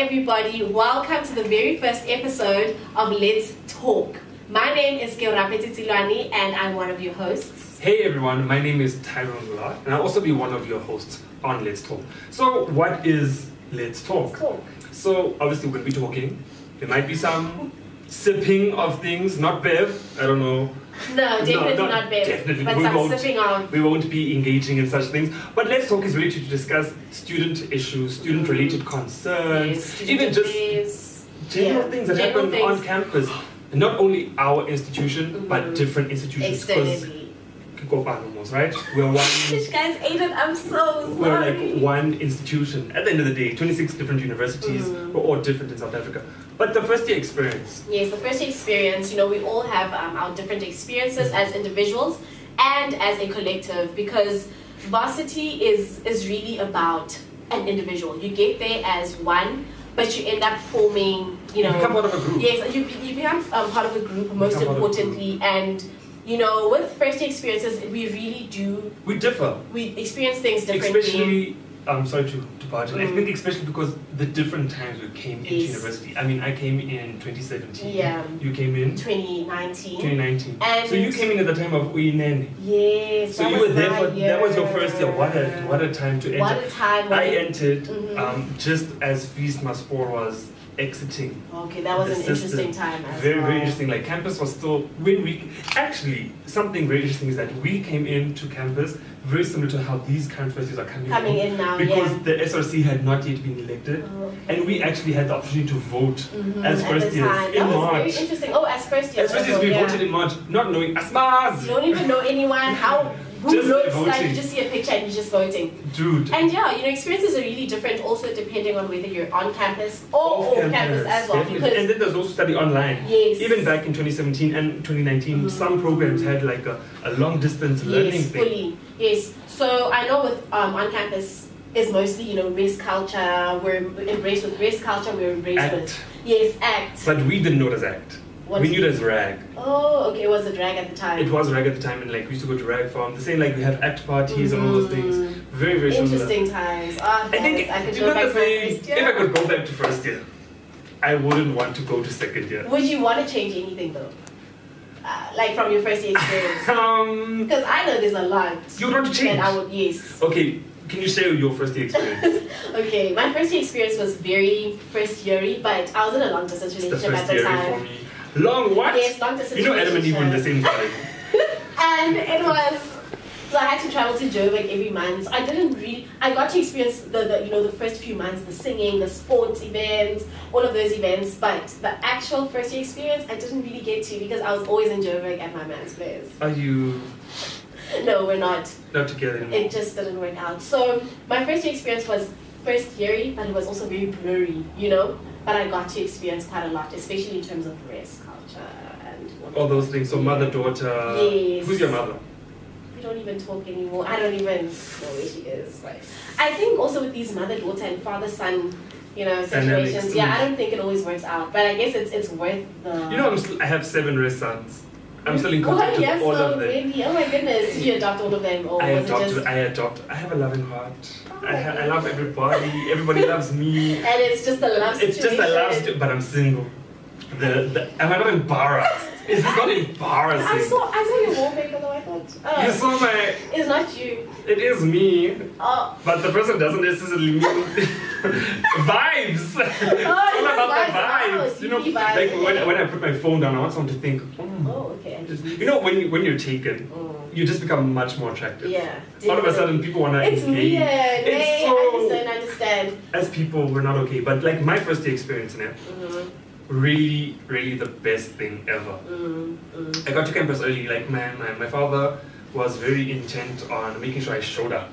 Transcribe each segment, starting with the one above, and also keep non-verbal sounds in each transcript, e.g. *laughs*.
everybody. Welcome to the very first episode of Let's Talk. My name is Georapeti Tilwani, and I'm one of your hosts. Hey everyone, my name is Tyrone Gulad, and I'll also be one of your hosts on Let's Talk. So, what is Let's Talk? Let's talk. So, obviously, we're going to be talking. There might be some sipping of things, not Bev, I don't know. No, definitely not- not, bad. definitely. But We some won't. sipping on. We won't be engaging in such things. But Let's Talk is really to discuss student issues, student related concerns, Yes, even just affairs. general Yeah, things that general happen on things. campus. Not only our institution, but Mhm. different institutions. externally. almost, right? We're one. *laughs* Which guys, Aiden, I'm so sorry. We're like one institution. At the end of the day, 26 different universities. Mhm. We're all different in South Africa. But the first year experience, Yes, the first experience, you know, we all have um, our different experiences as individuals and as a collective because varsity is, is really about an individual. You get there as one, but you end up forming, you know. become part of a group. Yes, you, you become um, part of a group, most Become part of a importantly. And, you know, with first year experiences, we really do, We differ. we experience things differently. Especially, I'm sorry to, to barge in. I think especially because the different times we came into university. I mean, I came in 2017. Yeah. You came in 2019. 2019. And- so you came in at the time of Uyinene. Yes, So that you was were there my for, that was your first year. What a, what a time to enter. What a time. I entered Mhm. um, just as Feast 4 was exiting. Okay, that was an system. interesting time as Very, well. very interesting. Like campus was still when we actually something very interesting is that we came into campus very similar to how these current first years are coming, Coming in in now, because yeah. the SRC had not yet been elected, Okay. and we actually had the opportunity to vote Mhm, as first years in that was March. very interesting. Oh, as first years. As first years, we yeah. voted in March, not knowing Asmaz, You don't even know anyone. How *laughs* who Just looks like voting. you just see a picture and you're just voting. dude. And yeah, you know, experiences are really different. Also, depending on whether you're on campus or off, campus, as well. Because and then there's also study online. yes, Even back in 2017 and 2019, Mm. some programs had like a, a long distance learning yes, thing. fully. Yes. So I know with um, on campus is mostly you know race culture. We're embraced with race culture. We're embraced with yes act. But we didn't know it as ACT. What we knew it as RAG. Oh, okay. It was a drag at the time. It was RAG at the time, and like we used to go to RAG farm. The same like we have ACT parties and all those things. Mm. Very, very similar. Interesting times. Ah, I think, I could go back to first if I year. could go back to first year, I wouldn't want to go to second year. Would you want to change anything though? Uh, like from your first year experience? *laughs* Um, Because I know there's a lot. you would want to change. And I would, yes. Okay, can you share your first year experience? *laughs* Okay, my first year experience was very first yeary, but I was in a long distance relationship at the year time. Long what? Yes, long distance You know Adam and Eve were in the same *laughs* vibe. And it was so I had to travel to Joburg every month. I didn't really I got to experience the, the you know the first few months, the singing, the sports events, all of those events, but the actual first year experience I didn't really get to because I was always in Joburg at my man's place. Are you *laughs* No, we're not. not together anymore? It just didn't work out. So my first year experience was first yeary, but it was also very blurry, you know? But I got to experience quite a lot, especially in terms of race, culture, and all those things. So mother, daughter. Yes. Who's your mother? We don't even talk anymore. I don't even know where she is. I think also with these mother, daughter, and father, son, you know, situations. Yeah, I don't mm. think it always works out. But I guess it's it's worth the. You know, I'm I have seven race sons. I'm still in contact with have all so of them. many. Oh my goodness! Did you adopt all of them, or I was adopt. just? I adopt. I have a loving heart. Oh I, ha- I love everybody. Everybody loves me. *laughs* And it's just a love It's just a love story, but I'm single. The, the am I not embarrassed? *laughs* Is this not I embarrassing? saw I saw your wallpaper though. I thought. Oh, You saw my. It's not you. It is me, Oh, but the person doesn't necessarily mean *laughs* vibes. oh *laughs* it's all about was the vibes. vibes. You know, Oh, like when, when I put my phone down, I want someone to think. "Mm." Oh, okay. Just, You know, when you, when you're taken, Mm. you just become much more attractive. Yeah. All of a sudden, people want to It's engage. weird. It's Hey, so- I just don't understand. As people, we're not okay. But like my first day experience in it, Mm, really, really the best thing ever. mm, mm. I got to campus early. Like my, my, my father was very intent on making sure I showed up.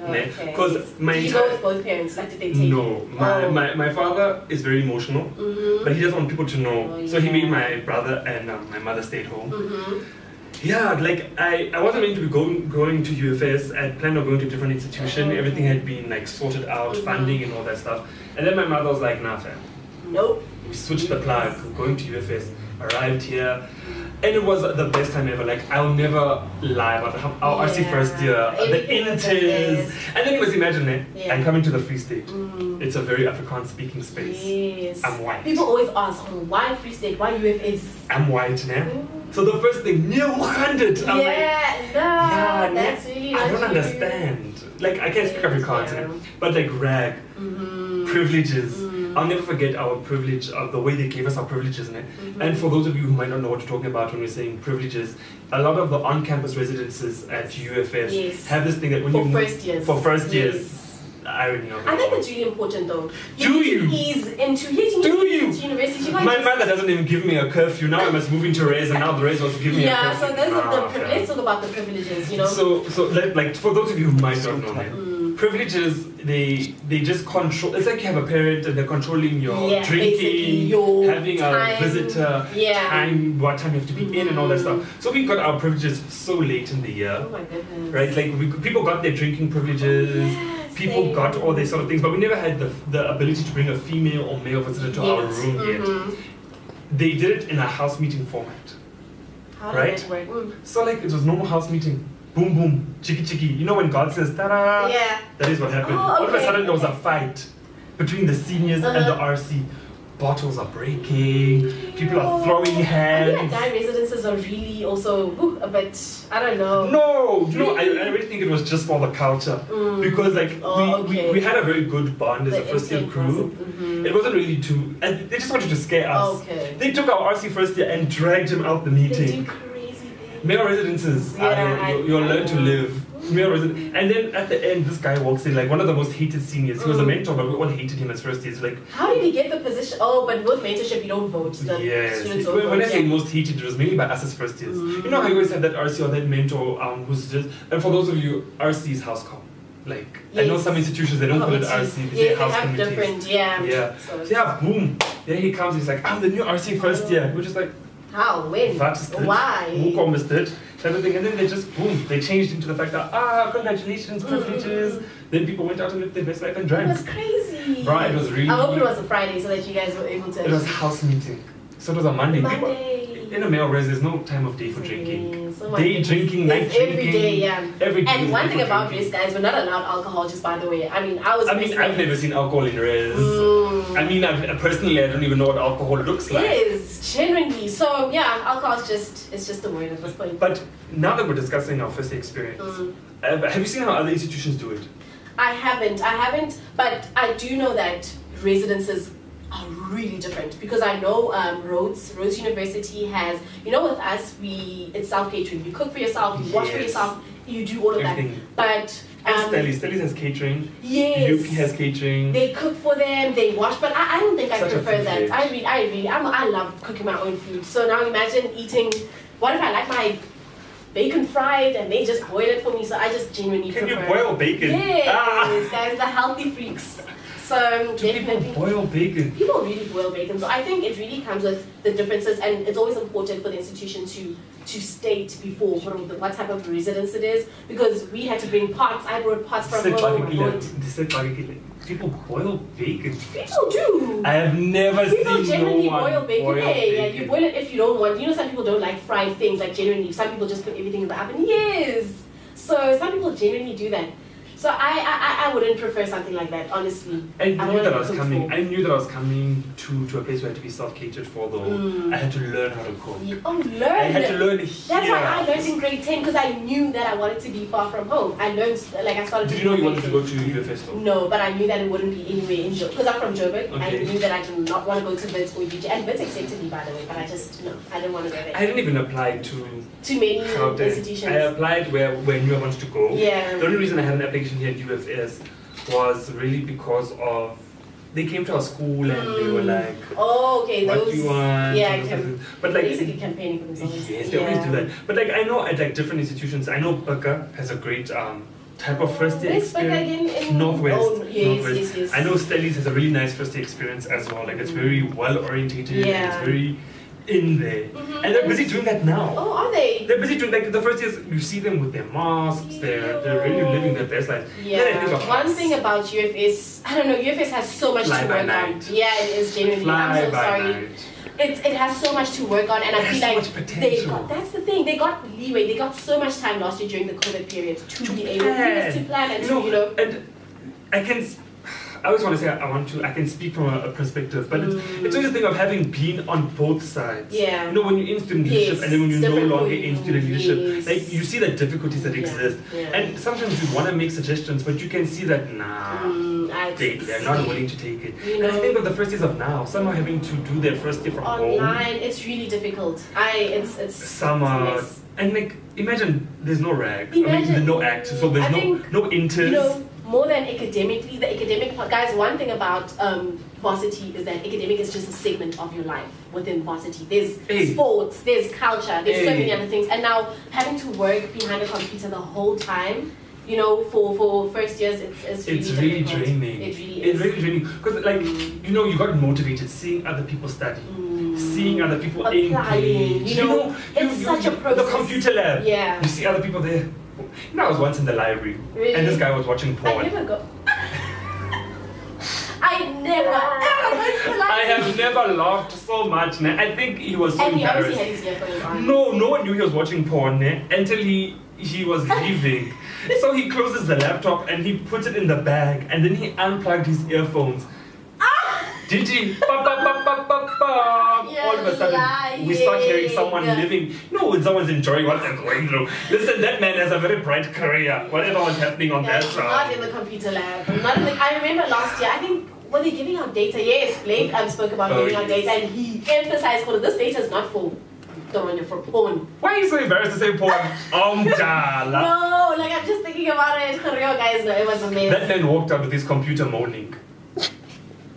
Yeah, Ne? okay. my Did you go with both parents? Like, did they take No, my, Oh. my, my father is very emotional, Mhm. but he doesn't want people to know. Oh, So he made my brother and um, my mother stayed home. Mhm. Yeah, like I, I wasn't meant to be going going to UFS. I had planned on going to a different institution. Oh, okay. Everything had been like sorted out, Mhm. funding and all that stuff. And then my mother was like, "Nah, fam, Nope. We switched the plug, going to UFS, arrived here, and it was the best time ever. Like I'll never lie about how our RC first year, the was the interns, and then it was imagine it. Yeah. I'm coming to the Free State. Mm. It's a very Afrikaans speaking space. Yes. I'm white. People always ask, oh, why Free State? Why UFS? I'm white now. Mm. So the first thing, near 100. I'm like, yeah, no, yeah, that's really I don't you. understand. Like I can't speak Afrikaans, Yeah. but like rag, Mhm. privileges. Mm. I'll never forget our privilege, uh, the way they gave us our privileges. innit? Mhm. And for those of you who might not know what we're talking about when we're saying privileges, a lot of the on-campus residences at UFS Yes. have this thing that when For you move- first years. for first years, Yes. irony of it I think it's really important though. Do need to you? ease into you need Do you? into university. You My mother doesn't even give me a curfew. Now I must move into Raise, and now the Raise wants to give me a curfew. Yeah, so those are the let's talk about the privileges, you know. So, so like, like for those of you who might not know, Mm. Privileges they they just control. It's like you have a parent and they're controlling your Yeah, drinking, your having time. a visitor, Yeah. time, what time you have to be in, and all that Mm. stuff. So we got our privileges so late in the year, Oh my goodness. right? Like we, people got their drinking privileges. Yes, People same. got all these sort of things, but we never had the, the ability to bring a female or male visitor to our room yet. Mhm. They did it in a house meeting format. How Right? Mm. So like it was normal house meeting. Boom boom, chiki chiki. You know when God says ta-da? Yeah. That is what happened. Oh, All of a sudden there was a fight between the seniors and the Uh-huh. RC. Bottles are breaking, people are throwing I feel like hands. residences are really also a bit. I don't know. No, you know, I, I really think it was just for the culture. Mm. Because like Oh, we, okay. we, we had a very good bond as The a first year crew. wasn't- mhm. It wasn't really too and they just wanted to scare us. Okay. They took our RC first year and dragged him out the meeting. Do crazy things. Male residences, Yeah, are, I- you, you'll learn to live. Male resident, and then at the end, this guy walks in like one of the most hated seniors. He was a Mm. mentor, but we all hated him as first years. Like, How did he get the position? Oh, but with mentorship, you don't vote. The yes. students don't When, when I say yeah. most hated, it was mainly by us as first years. Mm. You know how you always have that RC or that mentor um, who's just. And for those of you, RC is house call. Like, I know some institutions they don't call it. RC, they Yes, they have committees. different, yeah. Yeah. So, So yeah, boom. There he comes. He's like, I'm the new RC first year. We're just like, How? When? Is dit? Why? Who promised it? Type of thing. And then they just boom, they changed into the fact that ah, congratulations, Mm, privileges. mm, Then people went out and lived their best life and It was crazy. Right, it was really- I hope it was a Friday so that you guys were able to. It was house meeting. So it was a Monday. People, Monday. In a male res, there's no time of day for drinking. Oh Day drinking, night It's drinking. Every day, yeah. Every day And one thing about drinking. race, guys, we're not allowed alcohol. Just by the way, I mean, I was. I mean, I've never seen alcohol in res. Mm. I mean, I've, personally, I don't even know what alcohol looks like. It is genuinely. So yeah, alcohol is just it's just a word at this point. But now that we're discussing our first experience, Mm. uh, have you seen how other institutions do it? I haven't, I haven't, but I do know that residences are really different because I know um, Rhodes Rhodes University has you know with us we it's self catering you cook for yourself you wash for yourself you do all of Everything. that but And um, Stellies. Stellies has catering. yes UP has catering. they cook for them they wash but I, I don't think I Such a prefer that. I really I really I'm, I love cooking my own food so now imagine eating what if I like my bacon fried and they just boil it for me so I just genuinely Can you boil bacon? Yes, Ah, guys, the healthy freaks. So do people boil bacon? people really boil bacon. So I think it really comes with the differences, and it's always important for the institution to to state before what, what type of residence it is, because we had to bring pots. I brought pots from home. I bagekile. brought- They said bagekile. People boil bacon. People do. I have never People seen generally no one boil bacon. boil yeah, bacon. you boil it if you don't want. You know, some people don't like fried things. Like generally, some people just put everything in the oven. Yes. So some people genuinely do that. So I, I, I- I wouldn't prefer something like that, honestly. I I knew don't that I was coming. for- I knew that I was coming to, to a place where I had to be self-catered for. Though Mm. I had to learn how to cook. Oh, learn. I had to learn here. That's why I learned in grade 10 because I knew that I wanted to be far from home. I learned, like, I started Did you know you wanted to go to? 10. No, but I knew that it wouldn't be anywhere in Joburg. Because I'm from Joburg. I knew that I did not want to go to Wits or UJ. And Wits accepted me, by the way, but I just, no, I didn't want to go there. I didn't even apply to Too many Gauteng. institutions. I applied where, where I knew I wanted to go. Yeah. The only reason I had an application here at UFS was really because of they came to our school and they were Mm. like, Oh, okay. "What those, do you want?" Yeah, cam- but like basically campaigning for themselves. Yes, they always do that. But like I know at like different institutions, I know Baka has a great um, type of first Where's Baka experience. again? Northwest. Oh, yes, Northwest. yes, yes. I know Stellies has a really nice first year experience as well. Like it's very well orientated. Yeah. It's very in there, Mhm. and they're busy doing that now. Oh, are they? They're busy doing like the first years. You see them with their masks. They're they're really living their best life. Think Yeah. One us. thing about UFS, I don't know, UFS has so much Fly to work on. Yeah, it is genuinely. Fly I'm so by sorry. night. It, it has so much to work on, and I feel like much they got, that's the thing. They got leeway. They got so much time last year during the COVID period to, To be able to plan and You to, know, you know. and I can. I always want to say I want to. I can speak from a, a perspective, but it's, Mm. it's always a thing of having been on both sides. Yeah. You know, when you're in student leadership Yes, and then when you're it's no longer in student leadership, Yes. like you see the difficulties that Yeah, exist. yeah. And sometimes you want to make suggestions, but you can see that nah. Mm, They, they're not willing to take it. You and I know- think of the first years of now, some are having to do their first year from home. Online, it's really difficult. I, it's, it's. Some it's are, mess. and like, imagine there's no rag. I Imagine- mean, no act, so there's I no think, no interns. You know, more than academically, the academic part, guys. One thing about um, varsity is that academic is just a segment of your life within varsity. There's Hey. sports, there's culture, there's so many other things, and now having to work behind a computer the whole time. You know, for, for first years, it's, it's really it's really draining. It really It's really draining because, like, you know, you got motivated seeing other people study, Mm. seeing other people Applying, engage. you know, it's you, such a The computer lab. Yeah. You see other people there. You know, I was once in the library, Really? and this guy was watching porn. I never go. *laughs* I never ever went to the library. I have never laughed so much. Ne? I think he was so And he embarrassed. obviously had his on. No, no one knew he was watching porn ne? until he he was *laughs* leaving. so he closes the laptop and he puts it in the bag and then he unplugged his earphones. Did he? Ba, ba, ba, ba, ba, ba. You're All of a sudden, we start hearing someone lying. living. No, when someone's enjoying what they're going through. Listen, that man has a very bright career. Whatever was happening on Yeah, that not in the computer lab. Not in the, I remember last year, I think, were they giving out data? Yes, Blake um, spoke about Oh, giving out data and he emphasized, well, this data is not for, don't for porn. Why are you so embarrassed to say porn? Um. *laughs* No, like I'm just thinking about it. *laughs* Real guys, no, it was amazing. That man walked out with his computer moaning.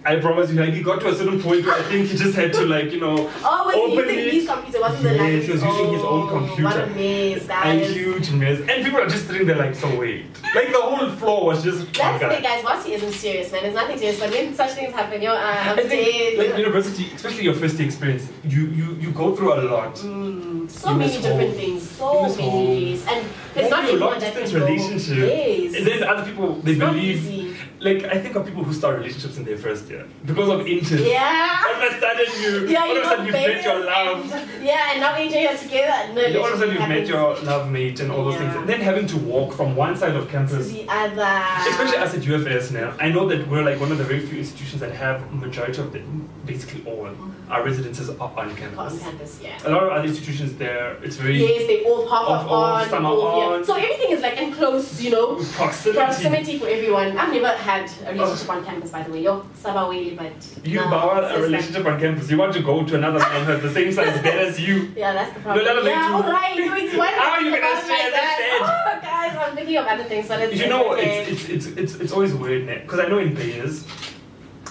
I promise you, like he got to a certain point where I think he just had to like, you know, *laughs* Oh, was he open using it. his computer? Wasn't the Yes, he was using his own Oh, computer. What a mess, a huge mess. And people are just sitting there like, so wait. Like the whole floor was just That's the thing, guys. Varsity isn't serious, man. It's nothing serious. But when such things happen, yo, uh, I'm I think like university, especially your first experience, you you you go through a lot. Mm, so You many different home. things. So many home. And it's not a long everyone that can distance relationship. Yes. And then other people they It's believe like I think of people who start relationships in their first year because of interest. Yeah. All of a sudden you Yeah, all of a *laughs* sudden you've met your love. and- Yeah, and now enjoy it together. No, And all of a sudden you've met your love mate and all those things. And then having to walk from one side of campus to the other. Especially us at UFS now, I know that we're like one of the very few institutions that have majority of the, basically all our residences are on campus. on campus. Yeah. A lot of other institutions there, it's very Yes, they all half Off, of off, on, some are off, yeah. So everything is like enclosed, you know, proximity. proximity for everyone. I've never had a relationship on campus, by the way. Yo, Sabaweli, but You it's a relationship on campus. You want to go to another man who has the same size bed as you. *laughs* Yeah, that's the problem. No, yeah, you- all right. It's one How *laughs* are ah, you gonna like that. *laughs* Oh, guys, I'm thinking of other things, but it's You know, it's, it's, it's, it's, it's always weird because I know in Bayers,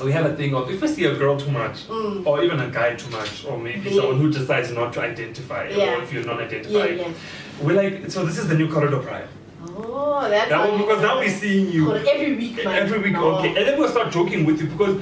we have a thing of if we see a girl too much, Mm. or even a guy too much, or maybe Yeah. someone who decides not to identify, Yeah. or if you're Yeah, non-identified, yeah. we're like, so this is the new corridor pride. Oh, that's how you- because now we're seeing you Every week, man. every week, No. okay, and then we'll start joking with you because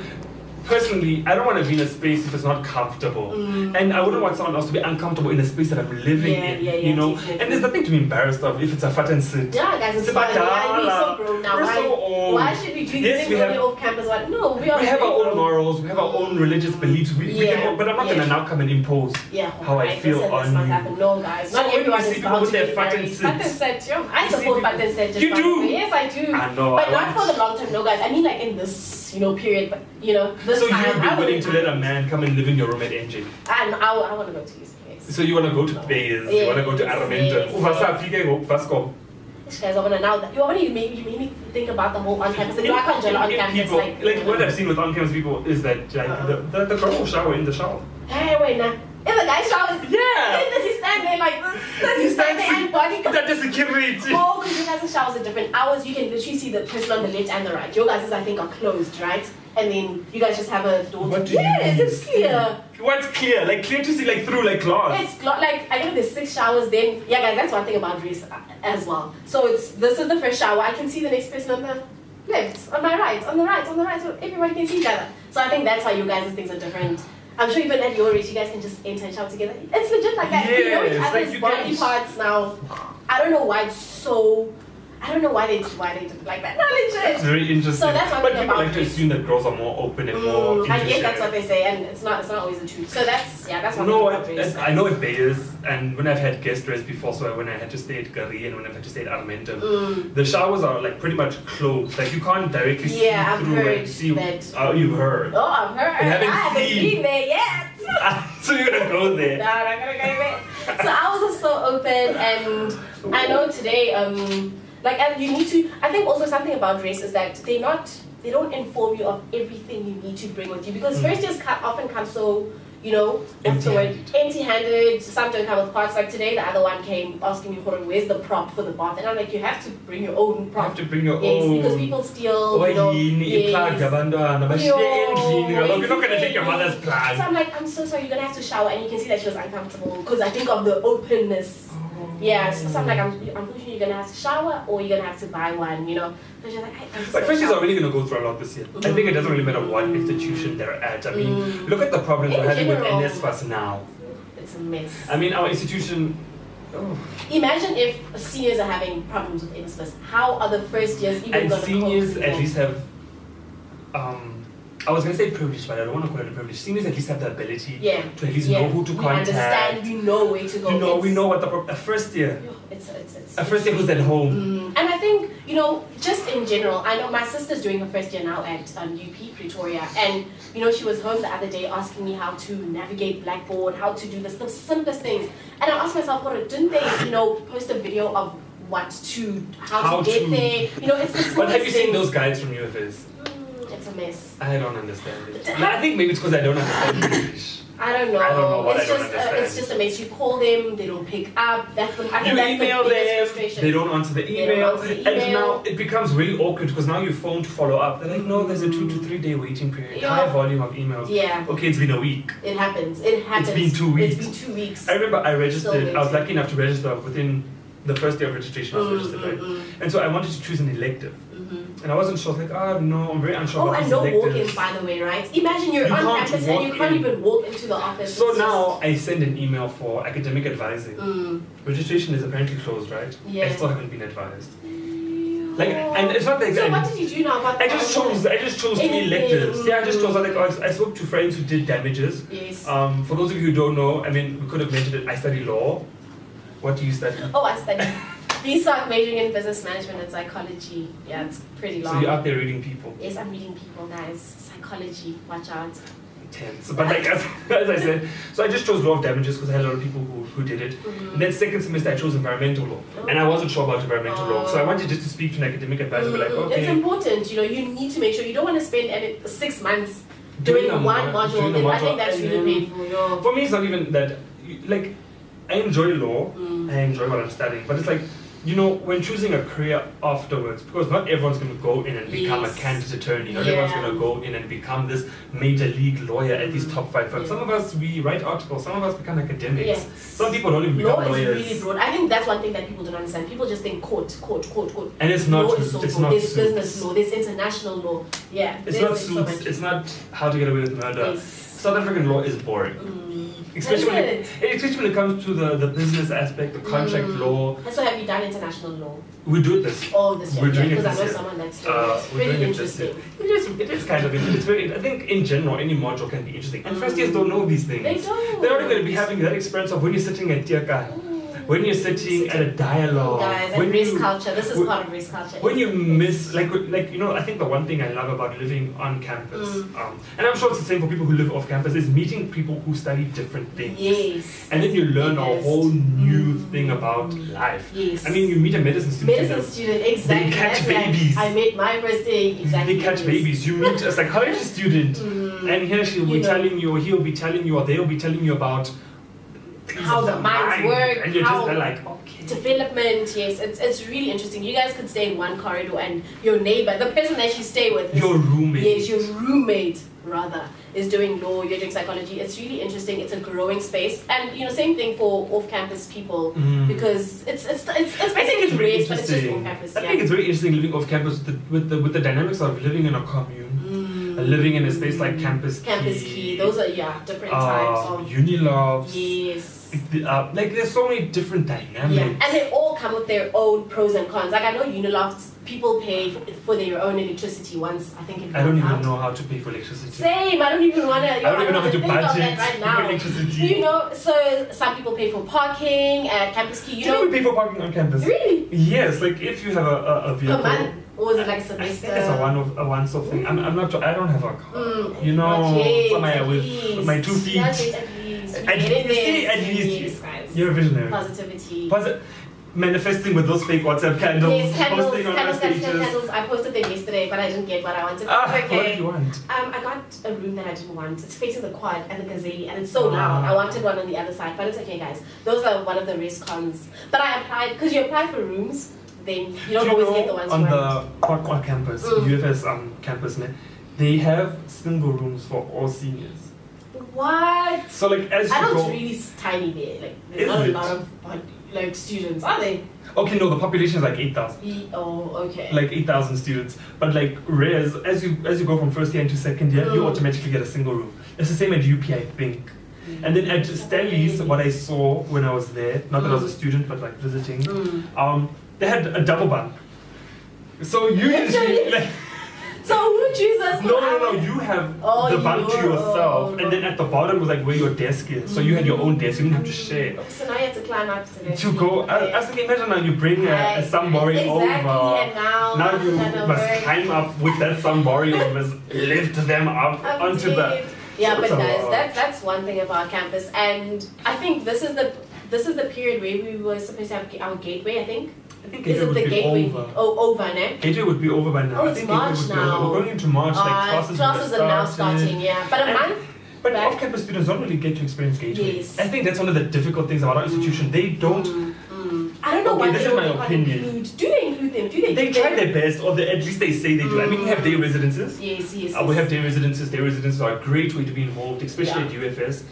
personally, I don't want to be in a space if it's not comfortable, Mm. and I wouldn't want someone else to be uncomfortable in a space that I'm living Yeah, in, yeah, you know. definitely. And there's nothing to be embarrassed of if it's a fat and sit. Yeah, guys, it's fine. about Yeah, we're so grown now. We're why, so old. why should we do Yes, this we have- off campus? What? No, we We have our own morals, we have our own religious beliefs. We, we Yeah, can, but I'm not yeah. gonna now come and impose. Yeah, how I feel on you. happen. No, guys, So not everyone see is people bound with to their get fat and married. Fat and yo. I support fat and just You do? Yes, I do. I know, But not for the long term, no, guys. I mean, like in this, you know, period. But you know, this So time, you'd be willing to let a man come and live in your room at NJ? I, I, I want to go to his place. So you wanna go to Bayes, you wanna go to Yes, Armentum. yes. These guys, I want to now that you already made you made me think about the whole on campus. You know, I can't on campus people, like. like what I've uh-huh. seen with on-campus people is that like Uh-uh. the, the, the girl will shower in the shower. Hey, wait, now. If the guy showers, Yeah. does he stand there like this? Does he He stand there and body? That is security. Oh, because you guys' showers are different hours. You can literally see the person on the left and the right. Your guys' I think are closed, right? And then you guys just have a door. What to- do yes, it's clear. What's clear? Like clear to see like through like glass. It's glo- like I know there's six showers. Then yeah, guys, that's one thing about Greece uh, as well. So it's this is the first shower. I can see the next person on the left, on my right, on the right, on the right. So everybody can see each other. So I think that's why you guys' things are different. I'm sure even at your age, you guys can just enter and shower together. It's legit like that. you know each like other's you body parts now. I don't know why it's so. I don't know why they why they do it like that. No, It's very interesting. So that's one but thing people about like to assume that girls are more open and more. Mm, I guess that's what they say, and it's not. It's not always the truth. So that's yeah. That's one No, thing I, about race. I know it Bayers, and when I've had guest rest before, so when I had to stay at Gary and when I've had to stay at Armentum, Mm. the showers are like pretty much closed. Like you can't directly see Yeah, I've through heard and see. that. Oh, you've heard. Oh, I've heard. You haven't I haven't seen. been there yet. *laughs* so you're gonna go there? No, there. I'm not gonna go there. So I was just so open, and I know today, um, like, and you need to. I think also something about race is that they not, they don't inform you of everything you need to bring with you because Mm. first often come so, you know, what's the word? Empty-handed. Empty-handed. Some don't come with parts. Like today, the other one came asking me, "Hold where's the prop for the bath?" And I'm like, you have to bring your own You prop. have to bring your Yes, own. because people steal. You know, yes. abantwana, bashiye Yo, endlini, kaloku you're not gonna take your mother's So plug. I'm like, I'm so sorry, you're gonna have to shower, and you can see that she was uncomfortable because I think of the openness. Yeah, so, so I'm like, I'm, unfortunately, you're gonna have to shower or you're gonna have to buy one, you know. But she's like, I, I'm Like so Fresh is sorry. already going to go through a lot this year. I think it doesn't really matter what institution they're at. I mean, Mm. look at the problems In we're having with general. NSFAS now. It's a mess. I mean, our institution. Oh. Imagine if seniors are having problems with NSFAS. How are the first years even And gonna be? And seniors at least have. Um, I was going to say privilege, but I don't want to call it a privilege. Seniors at least have the ability Yeah. to at least yeah. know who to you contact. understand, you know where to go. You know, we know what the pro- a first year, *sighs* It's, it's, it's, a first year who's at home. Mm, and I think, you know, just in general, I know my sister's doing her first year now at um, UP Pretoria, and, you know, she was home the other day asking me how to navigate Blackboard, how to do this, the simplest things. And I asked myself, what didn't they, you know, post a video of what to, how, How to get to. there? You know, it's the But have you seen those guides from UFS? A mess. I don't understand it. I think maybe it's because I don't understand English. I don't know. I don't know what it's I don't just, uh, it's just a mess. You call them, they don't pick up. That's the, I think You that's email the them, they don't answer the They don't email, answer the and now it becomes really awkward because now you phone to follow up. They're like, no, there's a two to three day waiting period, Yeah. high volume of emails. Yeah. Okay, it's been a week. It happens. It happens. It's been two weeks. It's been two weeks. I remember I registered, Still I was lucky enough to register within the first day of registration, I was Mm, registered, mm, right? mm, And so I wanted to choose an elective. And I wasn't sure, I was like, oh no, I'm very unsure Oh, and no walk-ins, by the way, right? Imagine you're You on campus and you can't in. even walk into the office. So It's now I send an email for academic advising. Mm. Registration is apparently closed, right? Yeah. I still haven't been advised. Like, and it's not like So what did you do now about I just chose. I just chose three electives. Yeah, I just chose. Like I I spoke to friends who did damages. Yes. Um, for those of you who don't know, I mean, we could have mentioned it. I study law. What do you study? oh, I studied. BSOC majoring in business management and psychology. Yeah, it's pretty long. So you're out there reading people. Yes, I'm reading people, guys. Psychology, watch out. Tense. But like as, *laughs* as I said, so I just chose law of damages because I had a lot of people who, who did it. Mhm. And then second semester I chose environmental law, and I wasn't sure about environmental law. So I wanted just to speak to an academic advisor, be like, Mm, It's important, you know, you need to make sure you don't want to spend any, six months Doing doing, one mo- module. doing I think that's really painful. for me it's not even that. Like, I enjoy law. Mm. I enjoy what I'm studying, but it's like, you know, when choosing a career afterwards, because not everyone's going to go in and become Yes. a candidate attorney, not Yeah. everyone's going to go in and become this major league lawyer at these Mm. top five firms. Yeah. Some of us, we write articles, some of us become academics. Yes. Some people don't even become Law become is really broad. I think that's one thing that people don't understand. People just think court, court, court, court. And it's not, law is so it's broad. not There's suits. business law, there's international law. Yeah. It's not there's so it's not how to get away with murder. Yes. South African law is boring. Mm. Especially when, it, especially when it comes to the, the business aspect, the contract Mm. law. And so have you done international law? We do this. Oh, this year. We're doing yeah, it because I know year. someone that's doing Uh, it. We're really doing it this year. interesting. It is, it is kind of, interesting. it's very, I think in general, any module can be interesting. And first years don't know these things. They don't. They're not going to be having that experience of when you're sitting at Tiaka, when you're sitting at a dialogue, Guys, when race you, culture. This is when- part of race culture. when you miss, like, like you know, I think the one thing I love about living on campus, Mm. um, and I'm sure it's the same for people who live off campus, is meeting people who study different things. Yes. And then you learn a whole new Mm. thing about life. Yes. I mean, you meet a medicine student. medicine student, exactly. They catch That's like, babies. I made my first day exactly. They catch babies. You meet a *laughs* psychology student, Mm. and here she'll be You know. telling you, or he'll be telling you, or they'll be telling you about How the minds work, and you're how- just like, okay. Development, yes, it's, it's really interesting. You guys could stay in one corridor, and your neighbor, the person that you stay with, is- Your roommate. yes, your roommate rather, is doing law. You're doing psychology. It's really interesting. It's a growing space, and you know, same thing for off-campus people Mm. because it's it's it's, it's I think basically it's very race, but it's just interesting. off-campus. I yeah. think it's very interesting living off campus with the, with the with the dynamics of living in a commune. Mm. living in a space like Campus Key. Campus Key. Those are yeah different types uh, of Unilofts. yes. Uh, like there's so many different dynamics. Yeah, and they all come with their own pros and cons. Like I know Unilofts, people pay for, their own electricity once. I think it I don't even out. know how to pay for electricity. Same. I don't even want to. I don't even know how to budget right now. electricity. You know, so some people pay for parking at Campus Key. You you know we pay for parking on campus? really Yes, like if you have a, a, a a vehicle. month or was it like I think semester? it's a one of a once off thing. I'm, I'm not sure. I don't have a car. Mm, You know, not yet, with my two feet. Not yet, at least. We At get in least- see, least yes, guys. You're a visionary. Positivity. Posi- manifesting with those fake WhatsApp candles, Yes, candles, posting on candles, our candles, candles. I posted them yesterday, but I didn't get what I wanted. Ah, okay. what do you want? Um, I got a room that I didn't want. It's facing the quad and the gazelle, and it's so Ah. loud. I wanted one on the other side, but it's okay, guys. Those are one of the risk cons. But I applied because you apply for rooms, then you don't Do always know get the ones on you the want. Quad Quad campus, Mm. UFS um, campus, ne, they have single rooms for all seniors. What? So like as you I know go, really tiny there. Like there's not it? a lot of like students, are they? okay, no, the population is like eight thousand. E- oh, okay. like 8,000 students. But like res, as you as you go from first year into second year, you Mm. automatically get a single room. It's the same at UP, I think. And then at Stanley's, what I saw when I was there, not that I was a student, but like visiting, Mm. um, they had a double bunk. So *laughs* you usually like So who chooses? no no no you have Oh, the bunk to yourself, oh, and then at the bottom was like where your desk is. So you had your own desk. You didn't have to share. So now you have to climb up to the To go, I, I can imagine now you bring a, a somebody exactly, over. And now, Now you must work. climb up with that somebody and must *laughs* lift them up I'm onto the. Yeah, So but guys, lot. that's that's one thing about campus, and I think this is the this is the period where we were supposed to have our gateway. I think I think is Gateway would the be gateway? over. Oh, over? Gateway would be over by now. Oh, I it's think March would be now. over. We're going into March, like Uh, classes, classes are now starting. Yeah, but a And- month. But back. off-campus students don't really get to experience Gateway. Yes. I think that's one of the difficult things about our institution. They don't. Mm, mm. I don't know Okay, why this they is my they opinion. include. Do they include them? Do they? They try them? their best, or they, at least they say they do. I mean, we have day residences. Yes, yes. Uh, we yes. have day residences. Day residences are a great way to be involved, especially Yeah. at UFS.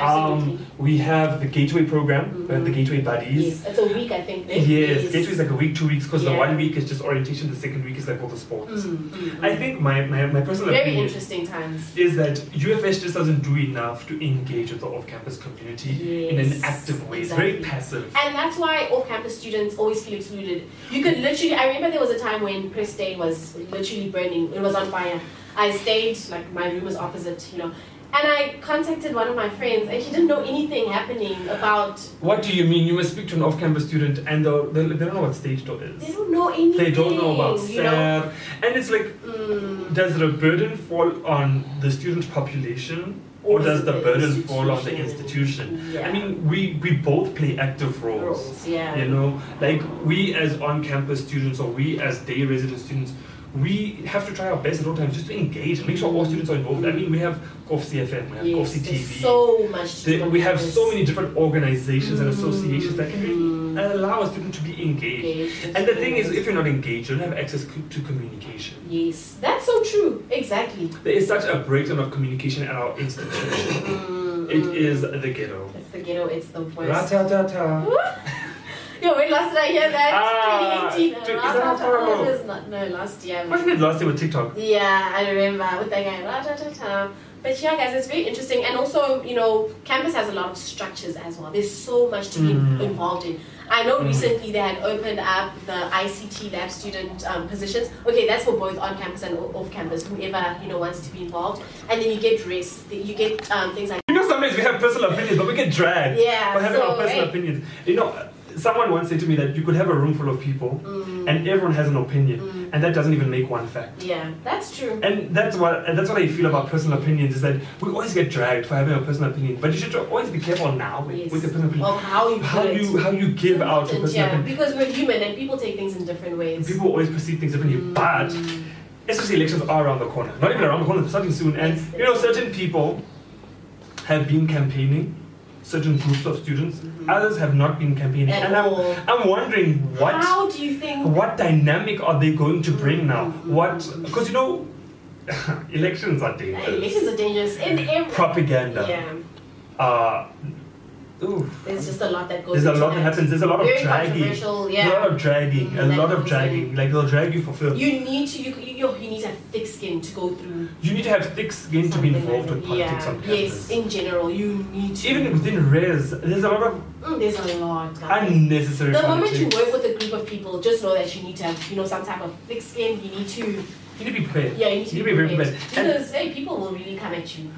Absolutely. Um, we have the Gateway program. We have the Mhm. Gateway buddies. yes, it's a week, I think. Yes, Gateway is like a week, two weeks, because the one week is just orientation, the second week is like all the sports. Mm, mm, I mm. think my, my, my personal Very opinion interesting times. is that UFS just doesn't do enough to engage with the off-campus community in an active way. It's very passive. And that's why off-campus students always feel excluded. You could literally, I remember there was a time when Press Day was literally burning, it was on fire. I stayed, like my room was opposite, you know, and I contacted one of my friends and she didn't know anything happening about, What do you mean? You must speak to an off-campus student and they they don't know what stage door is. they don't know anything. They don't know about you know. SAR. And it's like, Mm, does the burden fall on the student population or does the burden fall on the institution? Yeah. I mean, we, we both play active roles. roles, yeah. You know, like we as on-campus students or we as day resident students, we have to try our best at all times just to engage and make sure all students are involved. I mean, we have COF CFM, we have Yes, COF there's CTV. so much we have so many different organizations and associations that can really mm. allow a student to be engaged. Engaged, And the thing is, if you're not engaged, you don't have access co- to communication. Yes, that's so true. Exactly. There is such a breakdown of communication at our institution. Mm, It mm. is the ghetto. It's the ghetto. It's the worst. Ra-ta-ta-ta. *laughs* Yo, when last did I hear that? Ah, 2018. to- is that how far ra- ago? it not, no, last year. Wasn't it last year with TikTok? Yeah, I remember with that guy. Ra- ta- ta- ta. But yeah, guys, it's very interesting. And also, you know, campus has a lot of structures as well. There's so much to be Mm. involved in. I know Mm. recently they had opened up the ICT lab student um, positions. Okay, that's for both on campus and off campus, whoever, you know, wants to be involved. And then you get dress, you get um, things like You know, sometimes we have personal opinions, but we get dragged Yeah, for having so, our personal right. opinions. You know, someone once said to me that you could have a room full of people Mm, and everyone has an opinion, Mm. and that doesn't even make one fact. yeah, that's true. And that's what and that's what I feel about personal opinions is that we always get dragged for having a personal opinion, but you should always be careful now with, Yes. with your personal opinion. Of how you How you how you give out your personal yeah, opinion. because we're human and people take things in different ways. People always perceive things differently, but Mm. especially elections are around the corner. Not even around the corner, starting soon. And Yes, you know, certain people have been campaigning, certain groups of students. Mhm. Others have not been campaigning. At and I'm. I'm wondering what How do you think? what dynamic are they going to bring now? Mhm. What because you know *laughs* elections are dangerous. Elections are dangerous in every. Propaganda. Yeah. Uh, Ooh. There's just a lot that goes. There's a lot that happens. There's a lot of Very dragging. controversial, A lot of dragging. Mm, a lot of dragging. Like they'll drag you for film. You, need to. You, you you need to have thick skin to go through. You need to have thick skin to be involved like with politics yeah. on campus. Yes, in general, you need to. Even within res, there's a lot of Mm, there's a lot. guys. unnecessary The moment you work with a group of people, just know that you need to have, you know, some type of thick skin. You need to, You need to be prepared. yeah, you need to, You need be very prepared. prepared. Because hey, people will really come at you.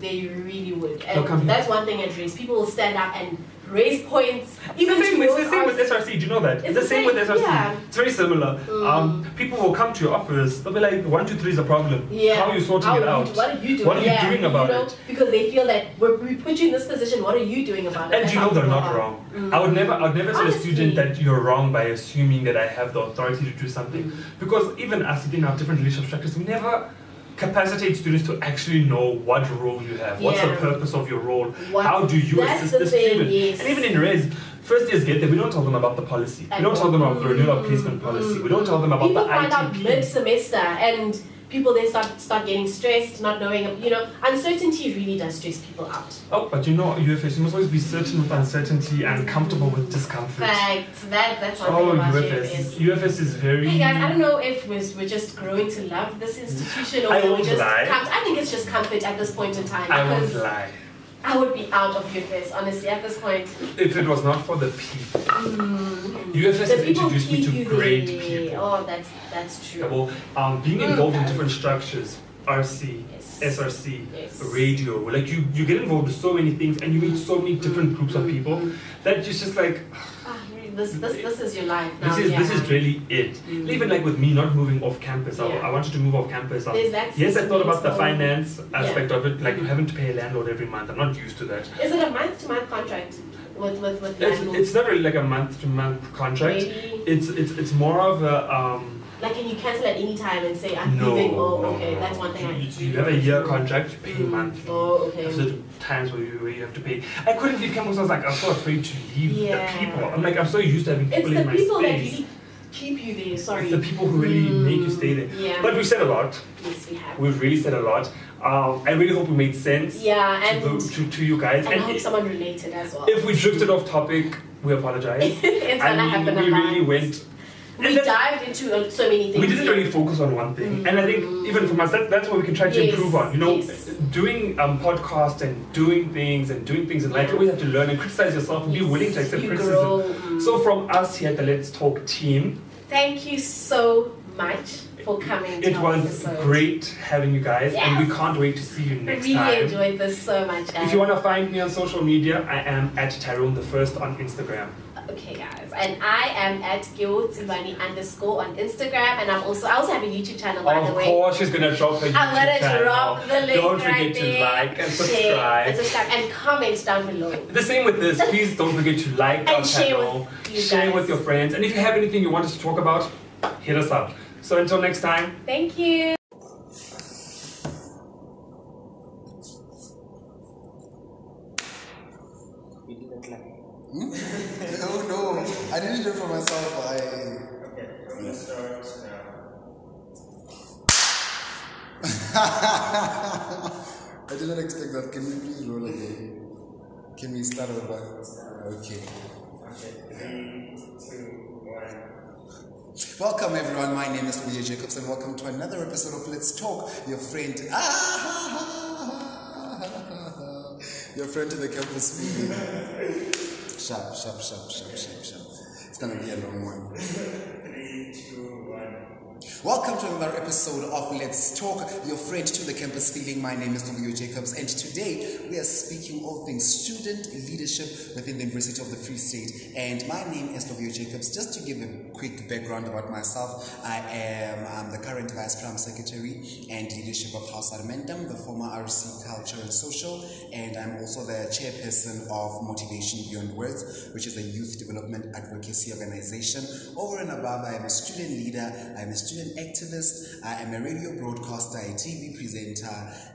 They really would, and that's one thing at race. People will stand up and raise points. Even Even the same, it's the same with SRC. Do you know that? It's the the same same, with SRC. yeah. It's very similar. Mm. Um, people will come to your office. They'll be like, one, two, three is a problem. Yeah. How are you sorting How it out? you- what are you doing? What are you Yeah, doing about you know, it? Because they feel that we're, we put you in this position. What are you doing about it? And That's you know they're not are. wrong. Mm. I would never, I would never tell a student that you're wrong by assuming that I have the authority to do something. Mm. Because even us within our different leadership structures, we never capacitate students to actually know what role you have. What's the purpose of your role? What- How do you assist the the student? yes. And even in res, first years get there, we don't tell them about the policy. At We don't tell them about the all. renewal of placement policy. Mm-hmm. We don't tell them about People the find out mid semester and people then start start getting stressed, not knowing. You know, uncertainty really does stress people out. Oh, but you know, UFS, you must always be certain with uncertainty and comfortable with discomfort. Fact, that that's one Oh, thing about UFS. UFS. UFS is very. Hey guys, I don't know if we're, we're just growing to love this institution or I we're won't just lie. com- I think it's just comfort at this point in time I won't lie. I would be out of UFS honestly at this point. If it was not for the people, Mm. UFS The has introduced me to you great people. Oh, that's that's true. Well, um, being Mm. involved in different structures, RC, Yes. SRC, Yes. radio, like you, you get involved with so many things and you meet so many different groups of people Mm. that it's just like Ah, this this this is your life now. this is yeah. this is really it. Mm. Even like with me not moving off campus, I, Yeah. I wanted to move off campus. That yes, I thought about the finance aspect of it, like Mm. having to pay a landlord every month. I'm not used to that. Is it a month to month contract with with with It's, it's not really like a month to month contract. Maybe It's it's it's more of a um, like can you cancel at any time and say I'm no. leaving? Oh, no, okay, no. that's one thing. I You, you have a year contract, you pay Mm. monthly. Oh, okay. There's times where you, where you have to pay. I couldn't leave campus. I was like, I'm so afraid to leave Yeah. the people. I'm like, I'm so used to having It's people the in my people that space. really keep you there. Sorry. It's the people who really Mm, make you stay there. Yeah. But we've said a lot. yes, we have. We've really said a lot. Um, I really hope we made sense Yeah, and to, the, to, to you guys. and I hope And someone related as well. if we drifted off topic, we apologize. *laughs* it's gonna happen we really went. We and dived into uh, so many things. we didn't really focus on one thing, and I think even for us, that, that's what we can try to Yes, improve on. You know, yes. doing um, podcast and doing things and doing things in life, you always have to learn and criticize yourself and be willing to accept you criticism. grow. Mm. So from us here at the Let's Talk team, Thank you so much for coming. it was episode. great having you guys, and we can't wait to see you next really time. enjoyed this so much, guys. If you want to find me on social media, I am at Tyrone the First on Instagram. Okay, guys, and I am at Giltzivani underscore on Instagram, and I'm also I also have a YouTube channel by the Of way. course, she's gonna drop her YouTube I'm gonna channel. drop the link Don't forget right to there. like and subscribe. and subscribe, and comment down below. *laughs* The same with this. Please don't forget to like *laughs* And our share channel, with you share guys. with your friends, and if you have anything you want us to talk about, hit us up. So until next time. Thank you. Oh no, I didn't do it for myself. I. I Can we please roll again? Can we start over? Okay. Welcome everyone. My name is Leah Jacobs, and welcome to another episode of Let's Talk. Your friend, ah, your friend to the campus feeling. Sharp, sharp, sharp, sharp, sharp, sharp. It's gonna be a long one. Welcome to another episode of Let's Talk, your friend to the campus feeling. My name is Novio Jacobs, and today we are speaking all things student leadership within the University of the Free State. And my name is Novio Jacobs. Just to give a quick background about myself, I am um, the current Vice Prime Secretary and leadership of House Armentum, the former RC Culture and Social, and I'm also the chairperson of Motivation Beyond Words, which is a youth development advocacy organization. Over and above, I am a student leader, I'm a student activist, I am a radio broadcaster, a TV presenter,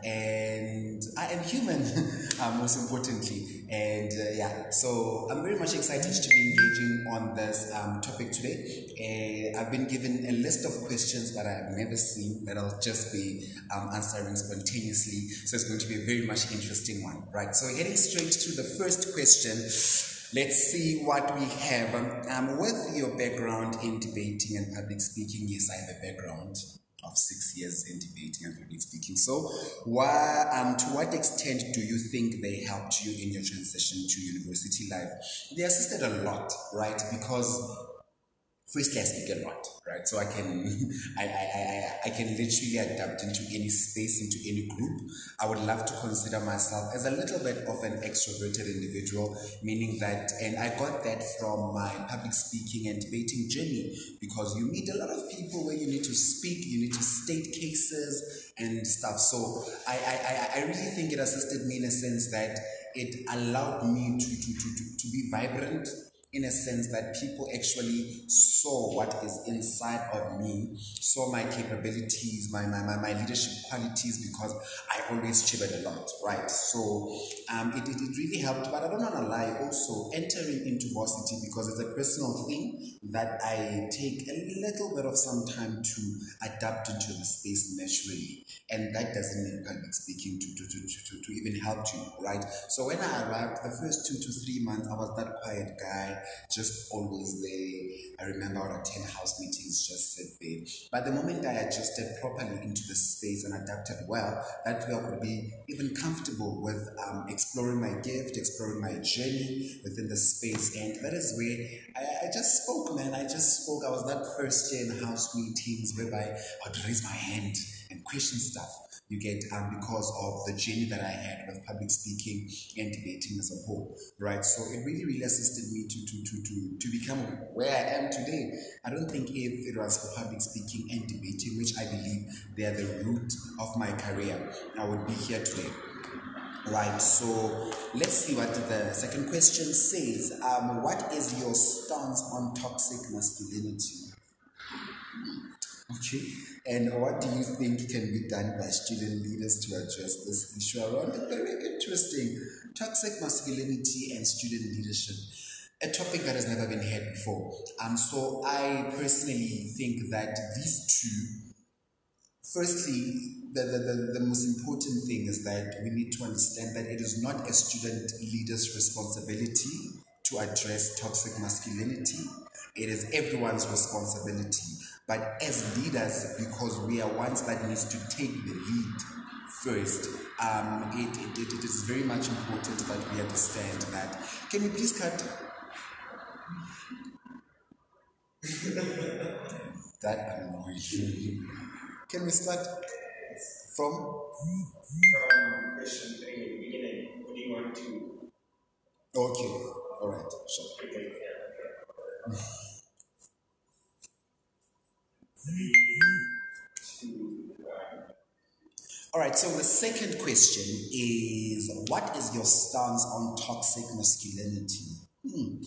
and I am human, *laughs* uh, most importantly. And uh, yeah, so I'm very much excited to be engaging on this um, topic today. Uh, I've been given a list of questions that I've never seen that I'll just be um, answering spontaneously. So it's going to be a very much interesting one, right? So heading straight to the first question. Let's see what we have. Um, um, with your background in debating and public speaking, yes, I have a background of six years in debating and public speaking. So, why, um, to what extent do you think they helped you in your transition to university life? They assisted a lot, right? Because firstly I speak a lot, right? So I can *laughs* I, I, I, I can literally adapt into any space, into any group. I would love to consider myself as a little bit of an extroverted individual, meaning that and I got that from my public speaking and debating journey because you meet a lot of people where you need to speak, you need to state cases and stuff. So I, I, I really think it assisted me in a sense that it allowed me to, to, to, to, to be vibrant in a sense that people actually saw what is inside of me, saw my capabilities, my, my, my, my leadership qualities, because I always chivered a lot, right? So um, it, it, it really helped, but I don't want to lie, also entering into varsity because it's a personal thing that I take a little bit of some time to adapt into the space naturally. And that doesn't mean public speaking to, to, to, to, to even help you, right? So when I arrived, the first two to three months, I was that quiet guy just always there. I remember would attend house meetings, just sit there. But the moment I adjusted properly into the space and adapted well, that way I could be even comfortable with um, exploring my gift, exploring my journey within the space. And that is where I, I just spoke, man. I just spoke. I was that first year in house meetings whereby I would raise my hand and question stuff you get um, because of the journey that I had with public speaking and debating as a whole, right? So it really, really assisted me to, to, to, to, to become where I am today. I don't think if it was for public speaking and debating, which I believe they are the root of my career, I would be here today. Right, so let's see what the second question says. Um, what is your stance on toxic masculinity? Okay. And what do you think can be done by student leaders to address this issue around it? Very interesting. Toxic masculinity and student leadership. A topic that has never been heard before. Um, so I personally think that these two, firstly, the, the, the, the most important thing is that we need to understand that it is not a student leader's responsibility to address toxic masculinity. It is everyone's responsibility. But as leaders, because we are ones that needs to take the lead first, um, it, it, it is very much important that we understand that. Can you please cut? *laughs* that. Can we start from? From question three, beginning. What do you want to? Okay, all right, sure. Okay, yeah. All right, so the second question is what is your stance on toxic masculinity? Hmm.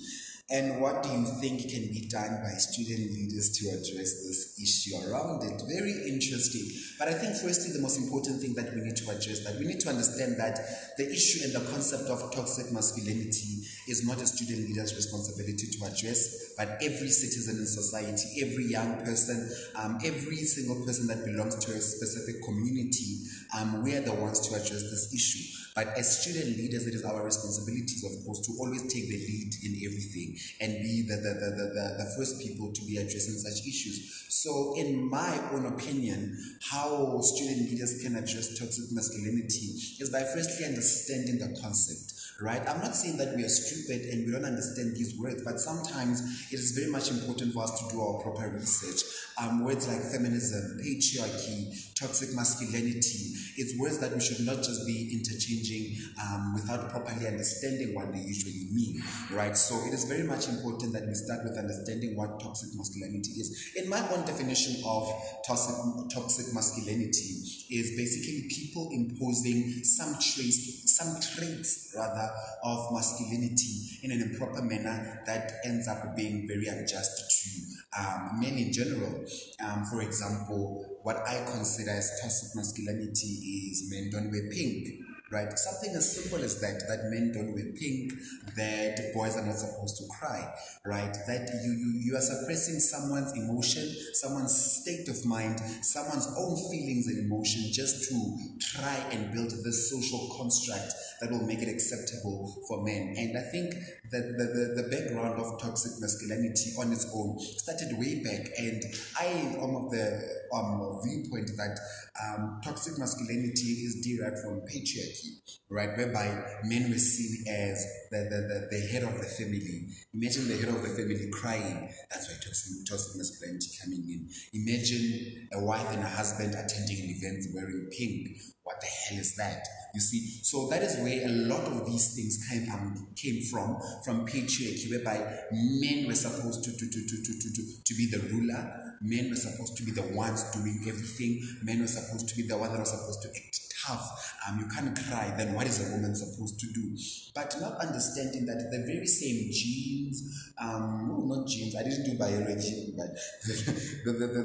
And what do you think can be done by student leaders to address this issue around it? Very interesting. But I think, firstly, the most important thing that we need to address that we need to understand that the issue and the concept of toxic masculinity is not a student leader's responsibility to address, but every citizen in society, every young person, um, every single person that belongs to a specific community, um, we are the ones to address this issue. But as student leaders, it is our responsibilities, of course, to always take the lead in everything and be the, the, the, the, the first people to be addressing such issues. So, in my own opinion, how student leaders can address toxic masculinity is by firstly understanding the concept right? I'm not saying that we are stupid and we don't understand these words, but sometimes it is very much important for us to do our proper research. Um, words like feminism, patriarchy, toxic masculinity, it's words that we should not just be interchanging um, without properly understanding what they usually mean, right? So it is very much important that we start with understanding what toxic masculinity is. In my own definition of toxic, toxic masculinity is basically people imposing some traits, some traits rather of masculinity in an improper manner that ends up being very unjust to um, men in general. Um, for example, what I consider as toxic masculinity is men don't wear pink right? Something as simple as that, that men don't wear pink, that boys are not supposed to cry, right? That you, you, you are suppressing someone's emotion, someone's state of mind, someone's own feelings and emotion just to try and build this social construct that will make it acceptable for men. And I think that the, the, the background of toxic masculinity on its own started way back. And I am of the um, viewpoint that um, toxic masculinity is derived from patriarchy, right? Whereby men were seen as the, the, the, the, head of the family. Imagine the head of the family crying. That's why toxic, toxic masculinity coming in. Imagine a wife and a husband attending an event wearing pink. What the hell is that? You see, so that is where a lot of these things came, um, came from, from patriarchy, whereby men were supposed to, to, to, to, to, to, to be the ruler, Men were supposed to be the ones doing everything. Men were supposed to be the one that was supposed to act tough. Um, you can't cry. Then what is a woman supposed to do? But not understanding that the very same genes, um, no, not genes. I didn't do biology, but *laughs* the, the, the,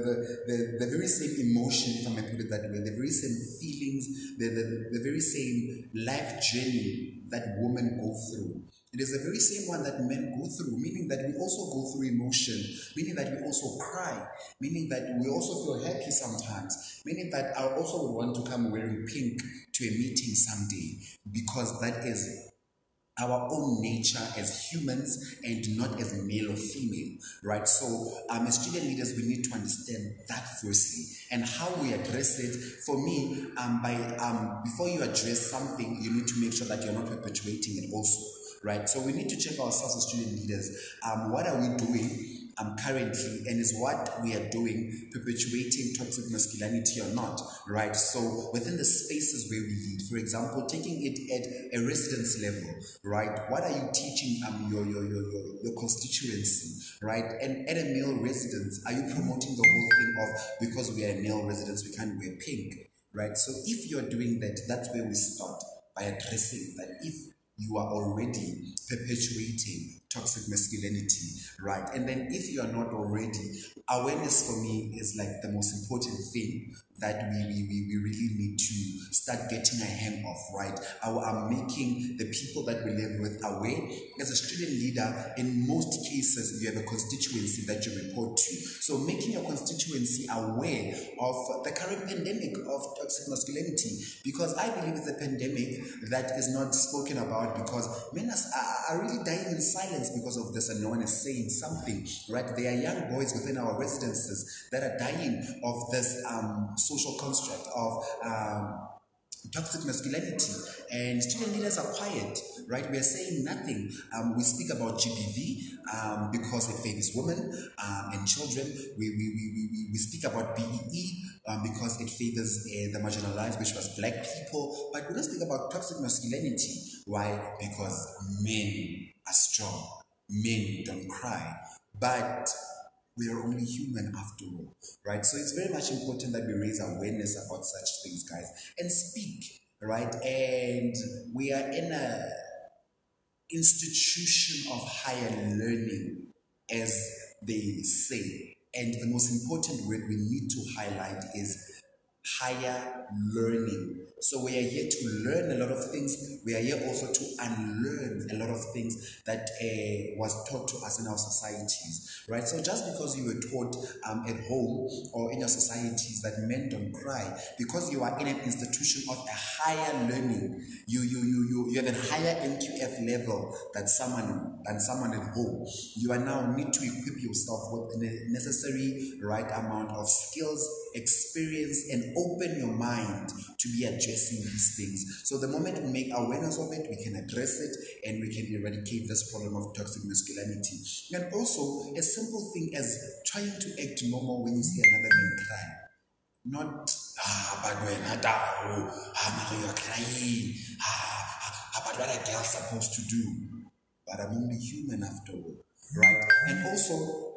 the, the, very same emotion, if I may put it that way, the very same feelings, the, the, the very same life journey that women go through it is the very same one that men go through, meaning that we also go through emotion, meaning that we also cry, meaning that we also feel happy sometimes, meaning that I also would want to come wearing pink to a meeting someday because that is our own nature as humans and not as male or female, right? So, um, as student leaders, we need to understand that firstly and how we address it. For me, um, by um, before you address something, you need to make sure that you're not perpetuating it also right? So we need to check ourselves as student leaders. Um, what are we doing um, currently, and is what we are doing perpetuating toxic masculinity or not, right? So within the spaces where we lead, for example, taking it at a residence level, right? What are you teaching um, your, your, your, your, your constituency, right? And at a male residence, are you promoting the whole thing of because we are a male residence, we can't wear pink, right? So if you're doing that, that's where we start by addressing that if you are already perpetuating toxic masculinity, right? And then if you are not already, awareness for me is like the most important thing that we, we, we really need to start getting a hang of, right? Our, are making the people that we live with aware. As a student leader, in most cases, you have a constituency that you report to. So making your constituency aware of the current pandemic of toxic masculinity, because I believe it's a pandemic that is not spoken about because men are, are really dying in silence because of this and no one is saying something, right? There are young boys within our residences that are dying of this um, social construct of um, toxic masculinity. And student leaders are quiet right? We are saying nothing. Um, we speak about gbv um, because it favors women um, and children. We, we, we, we, we speak about BEE um, because it favors uh, the marginalized which was black people. But we don't speak about toxic masculinity. Why? Because men are strong. Men don't cry. But we are only human after all, right? So it's very much important that we raise awareness about such things, guys, and speak, right? And we are in a institution of higher learning, as they say. And the most important word we need to highlight is higher learning. So we are here to learn a lot of things. We are here also to unlearn a lot of things that uh, was taught to us in our societies, right? So just because you were taught um, at home or in your societies that men don't cry, because you are in an institution of a higher learning, you you you you, you have a higher NQF level than someone than someone at home. You are now need to equip yourself with the necessary right amount of skills, experience, and open your mind to be addressing these things. So the moment we make awareness of it, we can address it and we can eradicate this problem of toxic masculinity. And also a simple thing as trying to act normal when you see another man cry. Not ah but when ah, ah you're crying ah, ah what are girls supposed to do? But I'm only human after all, right? And also,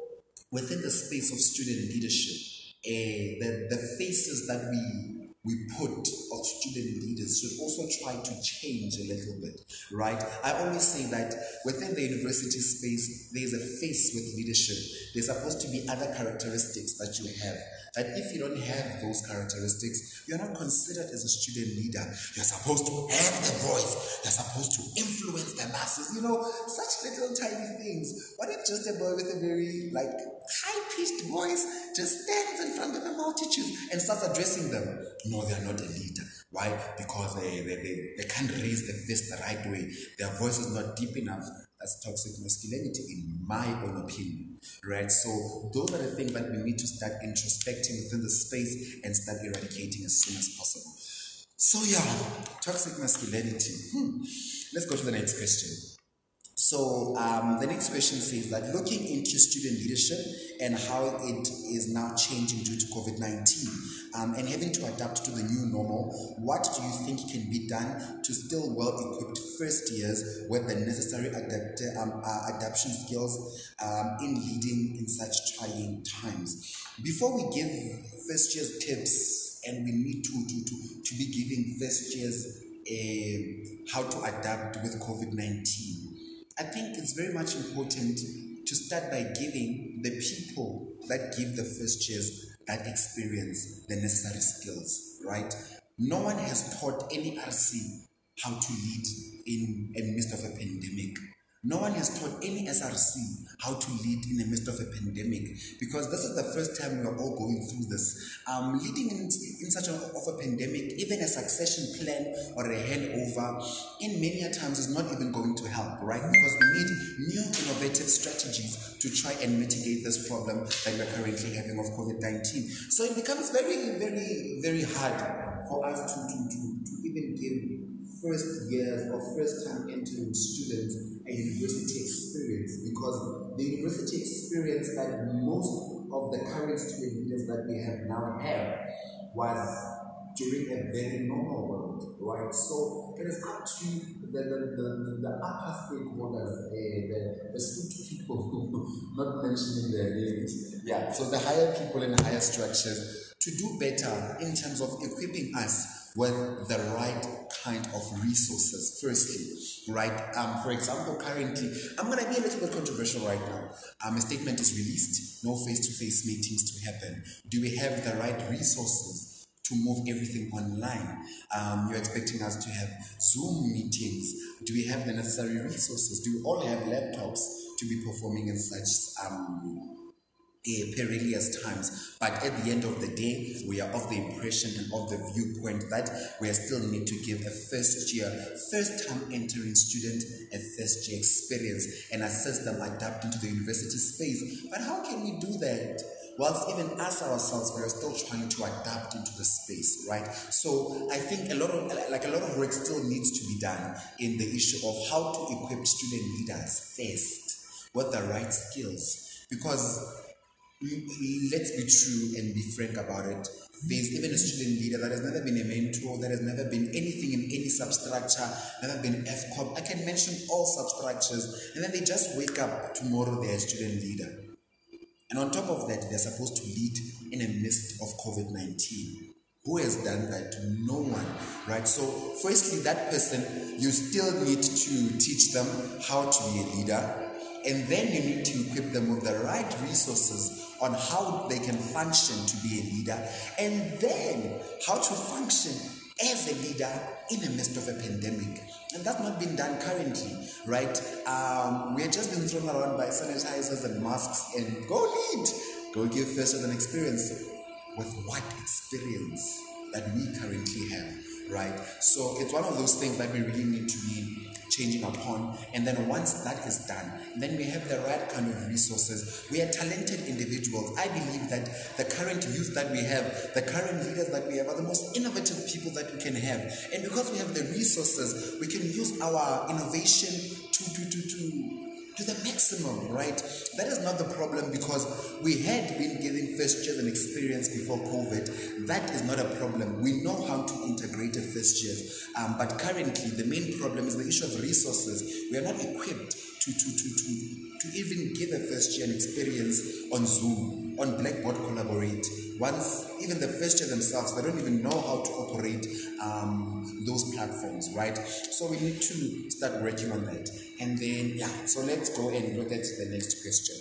within the space of student leadership, eh, the, the faces that we we put of student leaders should also try to change a little bit, right? I always say that within the university space, there's a face with leadership. There's supposed to be other characteristics that you have. That if you don't have those characteristics, you're not considered as a student leader. You're supposed to have the voice. You're supposed to influence the masses. You know, such little tiny things. What if just a boy with a very like high-pitched voice just stands in front of a multitude and starts addressing them? No, they are not a leader. Why? Because they, they, they, they can't raise the fist the right way. Their voice is not deep enough. That's toxic masculinity, in my own opinion. Right? So those are the things that we need to start introspecting within the space and start eradicating as soon as possible. So yeah, toxic masculinity. Hmm. Let's go to the next question. So um, the next question says that looking into student leadership and how it is now changing due to COVID 19 um, and having to adapt to the new normal, what do you think can be done to still well equipped first years with the necessary adapt, um, uh, adaptation skills um, in leading in such trying times? Before we give first years tips, and we need to, to, to, to be giving first years uh, how to adapt with COVID 19. I think it's very much important to start by giving the people that give the first years that experience the necessary skills, right? No one has taught any RC how to lead in a midst of a pandemic. No one has taught any SRC how to lead in the midst of a pandemic because this is the first time we are all going through this. Um, leading in, in such a, of a pandemic, even a succession plan or a handover, in many times is not even going to help, right? Because we need new innovative strategies to try and mitigate this problem that we're currently having of COVID 19. So it becomes very, very, very hard for us to, to, to, to even give first years or first time entering students a university experience because the university experience that most of the current student leaders that we have now have was during a very normal world, right? So it is up to the, the, the, the upper stakeholders, uh, the, the street people, *laughs* not mentioning their names, yeah, so the higher people in higher structures to do better in terms of equipping us with the right kind of resources, firstly, right? Um, for example, currently, I'm going to be a little bit controversial right now. Um, a statement is released, no face to face meetings to happen. Do we have the right resources? To move everything online. Um, you're expecting us to have Zoom meetings. Do we have the necessary resources? Do we all have laptops to be performing in such um, uh, perilous times. But at the end of the day, we are of the impression and of the viewpoint that we still need to give a first year, first time entering student a first year experience and assist them adapt into the university space. But how can we do that? Whilst even us ourselves, we are still trying to adapt into the space, right? So I think a lot of like a lot of work still needs to be done in the issue of how to equip student leaders first with the right skills. Because let's be true and be frank about it. There's even a student leader that has never been a mentor, that has never been anything in any substructure, never been FCOM. I can mention all substructures, and then they just wake up tomorrow they're a student leader. And on top of that, they're supposed to lead in a midst of COVID 19. Who has done that? No one, right? So, firstly, that person, you still need to teach them how to be a leader, and then you need to equip them with the right resources on how they can function to be a leader, and then how to function as a leader in the midst of a pandemic. And that's not been done currently, right? Um, we are just being thrown around by sanitizers and masks and go lead, go give first as an experience. With what experience that we currently have, right? So it's one of those things that we really need to be changing upon. And then once that is done, then we have the right kind of resources. We are talented individuals. I believe that the current youth that we have, the current leaders that we have, are the most innovative people that we can have. And because we have the resources, we can use our innovation to to to to to the maximum, right? That is not the problem because we had been giving first years an experience before COVID. That is not a problem. We know how to integrate a first years. Um, but currently, the main problem is the issue of resources. We are not equipped to, to, to, to, to even give a first year an experience on Zoom, on Blackboard Collaborate. Once, even the first year themselves, they don't even know how to operate um, those platforms, right? So we need to start working on that. And then, yeah, so let's go and look at the next question.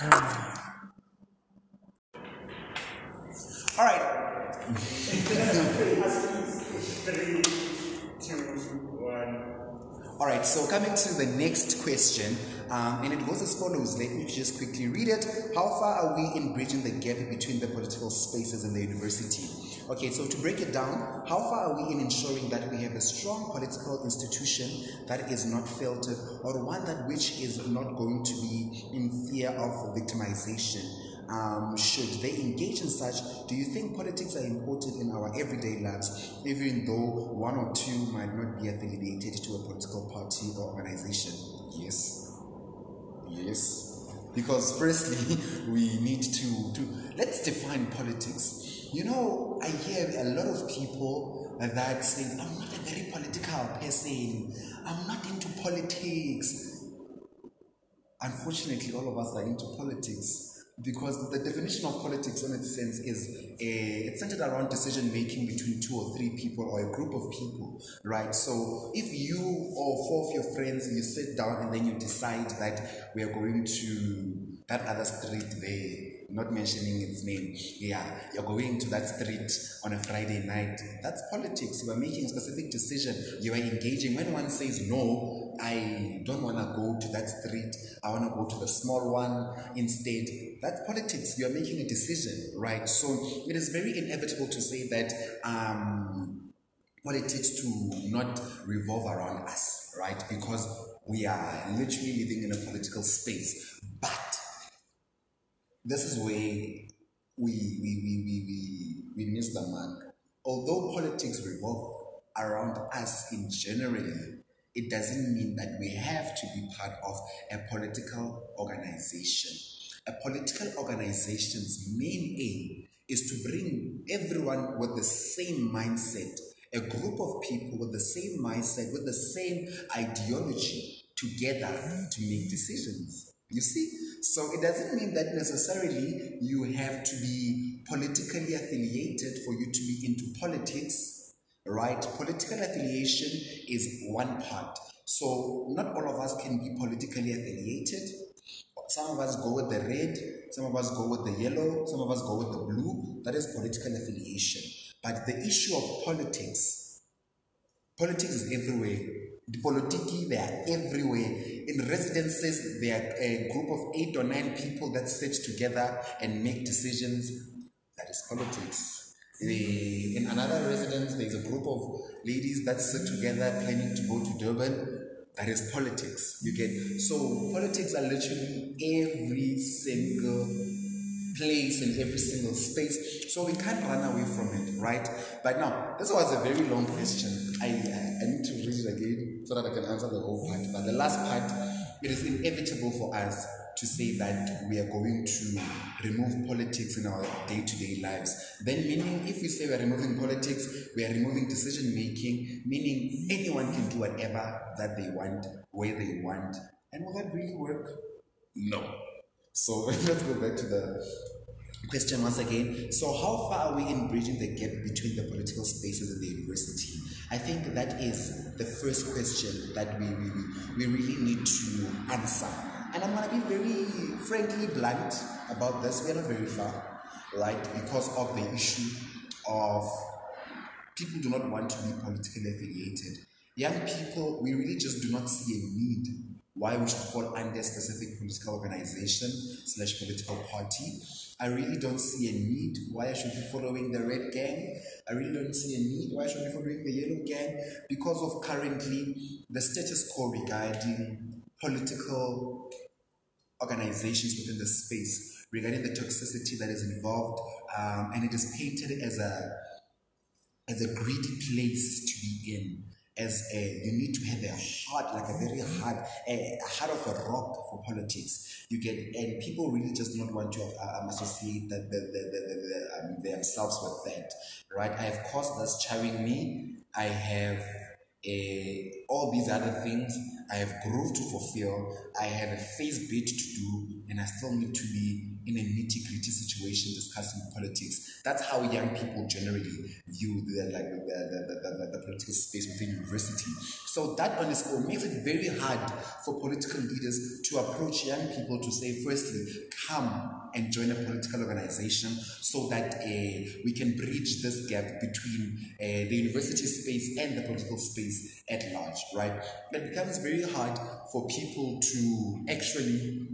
Yeah. All right, Three, two, one. All right, so coming to the next question, um, and it goes as follows. Let me just quickly read it. How far are we in bridging the gap between the political spaces and the university? Okay, so to break it down, how far are we in ensuring that we have a strong political institution that is not filtered or one that which is not going to be in fear of victimization? Um, should they engage in such? Do you think politics are important in our everyday lives, even though one or two might not be affiliated to a political party or organization? Yes. Yes. Because firstly, *laughs* we need to, to let's define politics. You know, I hear a lot of people that say, I'm not a very political person. I'm not into politics. Unfortunately, all of us are into politics because the definition of politics in its sense is a, it's centered around decision making between two or three people or a group of people right? So if you or four of your friends you sit down and then you decide that we are going to that other street there not mentioning its name. Yeah you're going to that street on a friday night. That's politics. You are making a specific decision. You are engaging. When one says no i don't want to go to that street. I want to go to the small one instead. That's politics. You are making a decision right? So it is very inevitable to say that um, politics to not revolve around us right? Because we are literally living in a political space this is where we, we, we, we, we, we miss the mark. Although politics revolve around us in generally, it doesn't mean that we have to be part of a political organization. A political organization's main aim is to bring everyone with the same mindset, a group of people with the same mindset, with the same ideology together to make decisions. You see? So it doesn't mean that necessarily you have to be politically affiliated for you to be into politics, right? Political affiliation is one part. So not all of us can be politically affiliated. Some of us go with the red, some of us go with the yellow, some of us go with the blue. That is political affiliation. But the issue of politics, politics is everywhere. The politiki, they are everywhere. In residences, there are a group of eight or nine people that sit together and make decisions. That is politics. The- In another residence, there's a group of ladies that sit together planning to go to Durban. That is politics. You get so politics are literally every single place in every single space. So we can't run away from it, right? But now, this was a very long question. I, I, I need to read it again so that I can answer the whole part. But the last part, it is inevitable for us to say that we are going to remove politics in our day-to-day lives. Then meaning if we say we are removing politics, we are removing decision making, meaning anyone can do whatever that they want, where they want. And will that really work? No. So *laughs* let's go back to the question once again. So, how far are we in bridging the gap between the political spaces and the university? I think that is the first question that we, we, we, really need to answer. And I'm going to be very frankly blunt about this. We are not very far, right? Because of the issue of people do not want to be politically affiliated. Young people, we really just do not see a need why we should fall under a specific political organization slash political party. I really don't see a need why I should be following the red gang. I really don't see a need why I should be following the yellow gang because of currently the status quo regarding political organizations within the space. regarding the toxicity that is involved, um, and it is painted as a as a greedy place to be in. As a, you need to have a heart, like a very hard, a, a heart of a rock for politics. You get, and people really just do not want to uh, um, associate that the, the, the, the, the, um, themselves with that, right? I have cause that's chowing me. I have a, all these other things. I have growth to fulfill. I have a face bit to do, and I still need to be in a nitty gritty situation discussing politics. That's how young people generally view the like the, the, the, the, political space within university. So that own makes it very hard for political leaders to approach young people to say, firstly, come and join a political organization so that uh, we can bridge this gap between uh, the university space and the political space at large, right? It becomes very hard for people to actually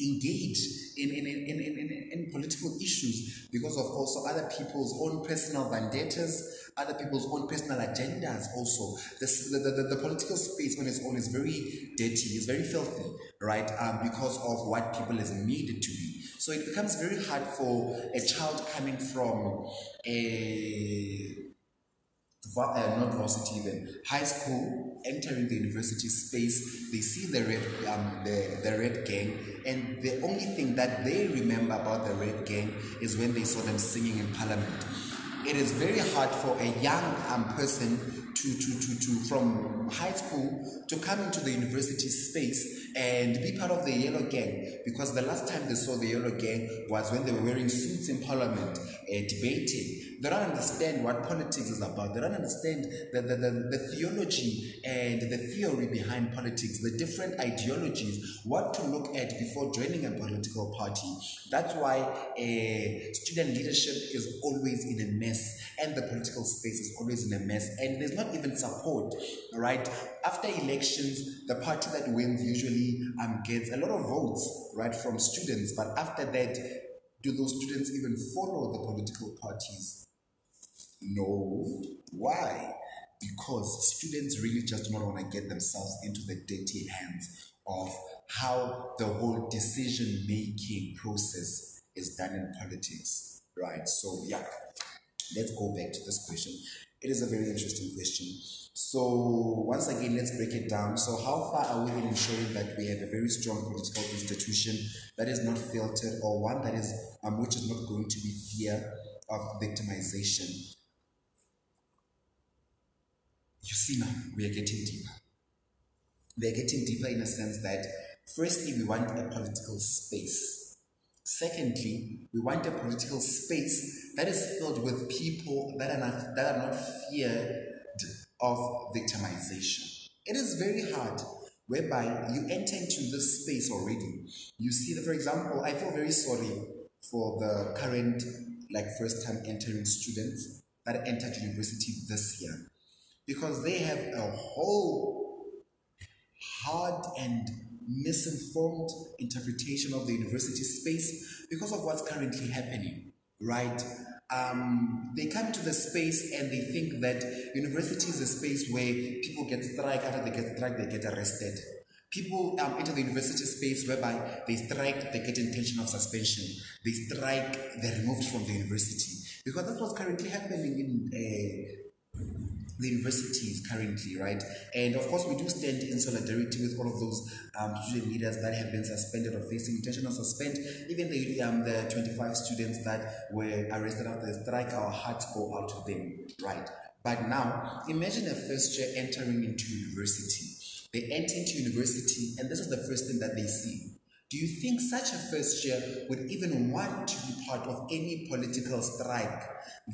engage in, in, in, in, in, political issues because of also other people's own personal vendettas, other people's own personal agendas also. This, the, the, the political space on its own is very dirty, it's very filthy, right? Um, because of what people is it to be. So it becomes very hard for a child coming from a uh, not varsity even high school entering the university space they see the red um, the, the red gang and the only thing that they remember about the red gang is when they saw them singing in parliament it is very hard for a young um, person to, to, to, to from high school to come into the university space and be part of the yellow gang because the last time they saw the yellow gang was when they were wearing suits in parliament uh, debating they don't understand what politics is about. They don't understand the, the, the, the, theology and the theory behind politics, the different ideologies, what to look at before joining a political party. That's why uh, student leadership is always in a mess and the political space is always in a mess and there's not even support, right? After elections, the party that wins usually um, gets a lot of votes, right, from students, but after that, do those students even follow the political parties? No. Why? Because students really just do not want to get themselves into the dirty hands of how the whole decision making process is done in politics. Right? So, yeah, let's go back to this question. It is a very interesting question. So, once again, let's break it down. So, how far are we in ensuring that we have a very strong political institution that is not filtered or one that is, um, which is not going to be fear of victimization? You see now, we are getting deeper. We are getting deeper in a sense that, firstly, we want a political space. Secondly, we want a political space that is filled with people that are not, that are not feared of victimization. It is very hard whereby you enter into this space already. You see that, for example, I feel very sorry for the current, like, first time entering students that entered university this year because they have a whole hard and misinformed interpretation of the university space because of what's currently happening, right? Um, they come to the space and they think that university is a space where people get strike, after they get strike, they get arrested. People um, enter the university space whereby they strike, they get intention of suspension. They strike, they're removed from the university. Because that's what's currently happening in uh, the universities currently, right? And of course, we do stand in solidarity with all of those um, student leaders that have been suspended or facing intentional suspend. Even the um, the 25 students that were arrested after the strike, our hearts go out to them, right? But now, imagine a first year entering into university. They enter into university, and this is the first thing that they see. Do you think such a first year would even want to be part of any political strike?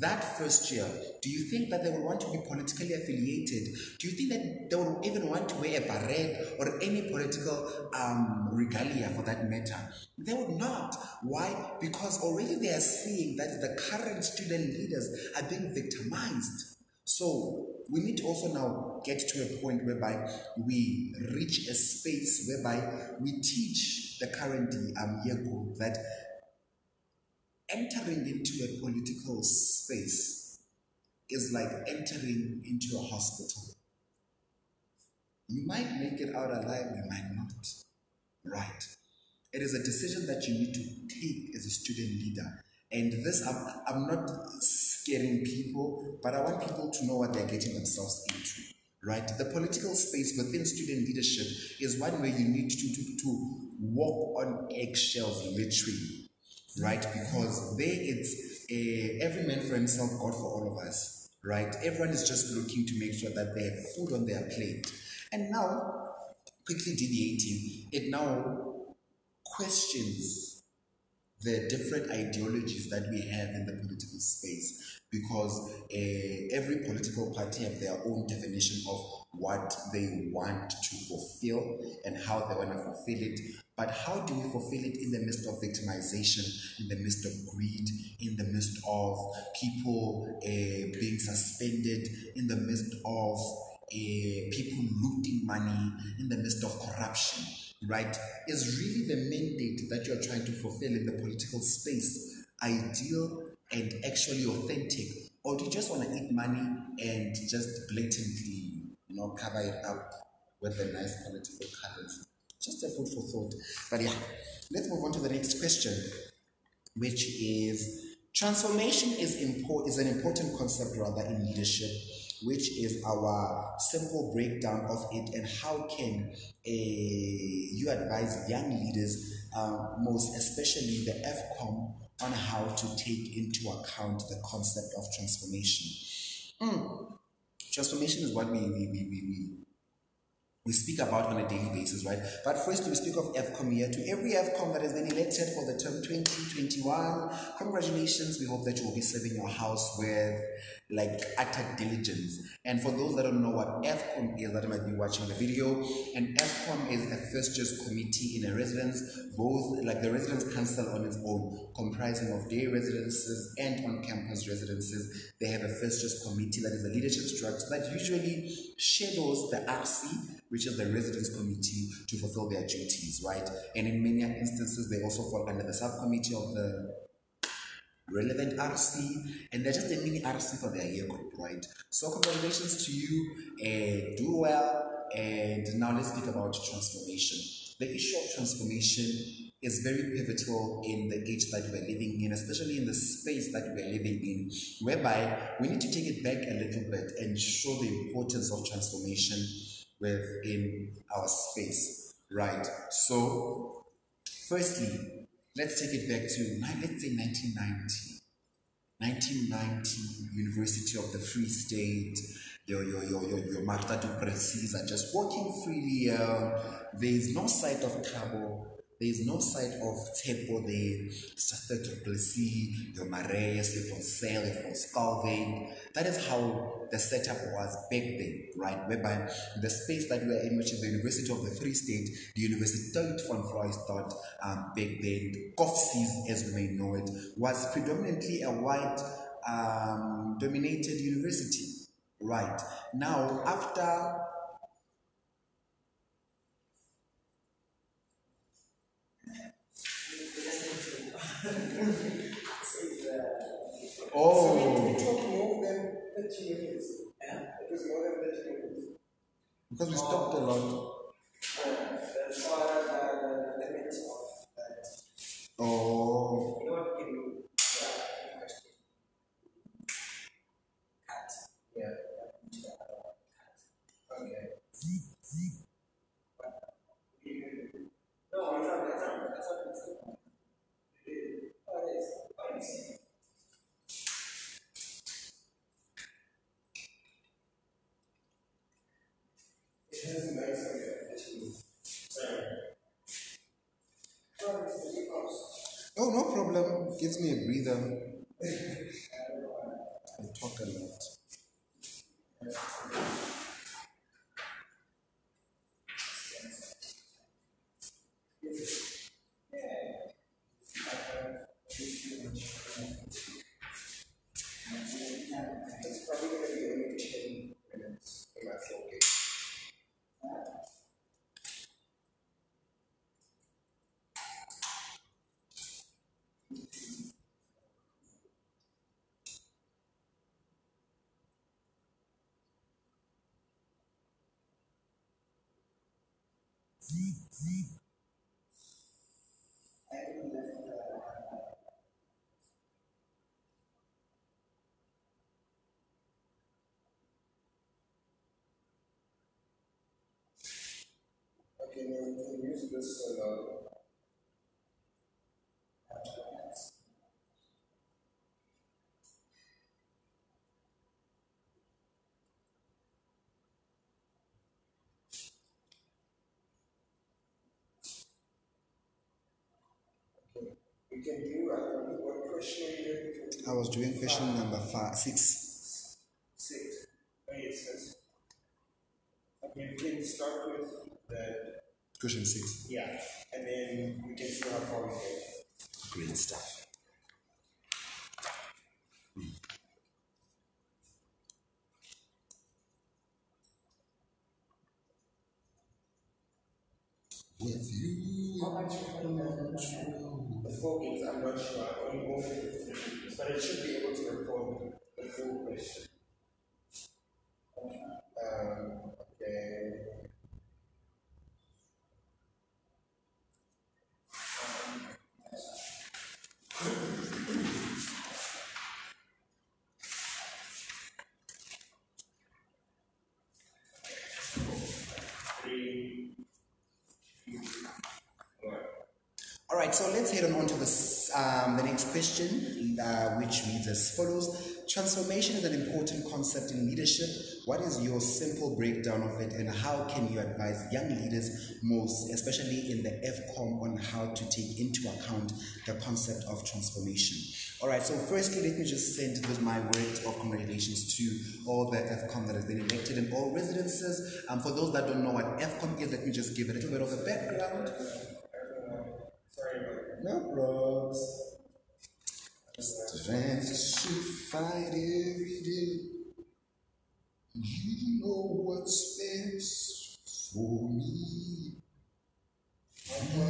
That first year, do you think that they would want to be politically affiliated? Do you think that they would even want to wear a beret or any political um, regalia for that matter? They would not. Why? Because already they are seeing that the current student leaders are being victimized. So we need to also now get to a point whereby we reach a space whereby we teach the current um, year group that entering into a political space is like entering into a hospital. You might make it out alive, you might not. Right. It is a decision that you need to take as a student leader. And this, I'm, I'm not scaring people, but I want people to know what they're getting themselves into. Right? The political space within student leadership is one where you need to, to, to walk on eggshells literally. Right? Because there it's a, every man for himself, God for all of us. Right? Everyone is just looking to make sure that they have food on their plate. And now, quickly deviating, it now questions the different ideologies that we have in the political space because uh, every political party have their own definition of what they want to fulfill and how they want to fulfill it. But how do we fulfill it in the midst of victimization in the midst of greed in the midst of people uh, being suspended in the midst of uh, people looting money in the midst of corruption right, is really the mandate that you're trying to fulfill in the political space ideal and actually authentic? Or do you just want to eat money and just blatantly, you know, cover it up with the nice political colors? Just a food for thought. But yeah, let's move on to the next question, which is transformation is, import, is an important concept rather in leadership which is our simple breakdown of it and how can a, you advise young leaders, uh, most especially the FCOM, on how to take into account the concept of transformation. Mm. Transformation is what we, we, we, we, we speak about on a daily basis, right? But first, we speak of FCOM here. To every FCOM that has been elected for the term 2021, congratulations. We hope that you will be serving your house with like utter diligence. And for those that don't know what FCOM is, that might be watching the video, and FCOM is a first just committee in a residence, both like the residence council on its own, comprising of day residences and on-campus residences. They have a first just committee that is a leadership structure that usually shadows the RC, which is the residence committee, to fulfill their duties, right? And in many instances, they also fall under the subcommittee of the relevant RC, and they're just a mini RC for their year group, right? So congratulations to you, and do well. And now let's speak about transformation. The issue of transformation is very pivotal in the age that we're living in, especially in the space that we're living in, whereby we need to take it back a little bit and show the importance of transformation within our space, right? So, firstly, Let's take it back to, let's say 1990. 1990, University of the Free State, your, your, your, your, your Martha du are just walking freely. Uh, there is no sight of trouble. There is no sight of Tshepo there. It's just the du Plessis, your Marais, your Van Zyl, your Van Schalkwyk. That is how the setup was back then, right? Whereby the space that we are in, which is the University of the Free State, the Universiteit van Vrystaat, um, back then, Kovsies as we may know it, was predominantly a white um, dominated university, right? Now, after Oh. So we talked more than 30 minutes. Yeah. It was more than 30 minutes. Because we stopped a lot. That's why uh, the limit of that. Oh. You know what? Can you yeah, question? Cut. Yeah. Okay. No, it's not. It's not. It's not. It's not. Oh, it is. Oh, it is. It has a nice idea. Sorry. Oh, it's the house. Oh, no problem. Gives me a breather. I talk a lot. It's probably going to be only 10 minutes in my floor gate. I haven't left the you use this? I was doing question number five, six. Six. Oh, yes, yes. Okay, we can start with the, Question six. yeah, and then we can see how far we get. Great stuff. With you. How much The four games, I'm not sure. I only go for the three, but it should be able to record the full question. All right, so let's head on, to this, um, the next question, uh, which reads as follows. Transformation is an important concept in leadership. What is your simple breakdown of it, and how can you advise young leaders, most especially in the FCOM, on how to take into account the concept of transformation? All right, so firstly, let me just send my word of congratulations to all the FCOM that have been elected in all residences. Um, for those that don't know what FCOM is, let me just give a little bit of a background no rocks. Strength to fight every day. You know what's best for me. I'm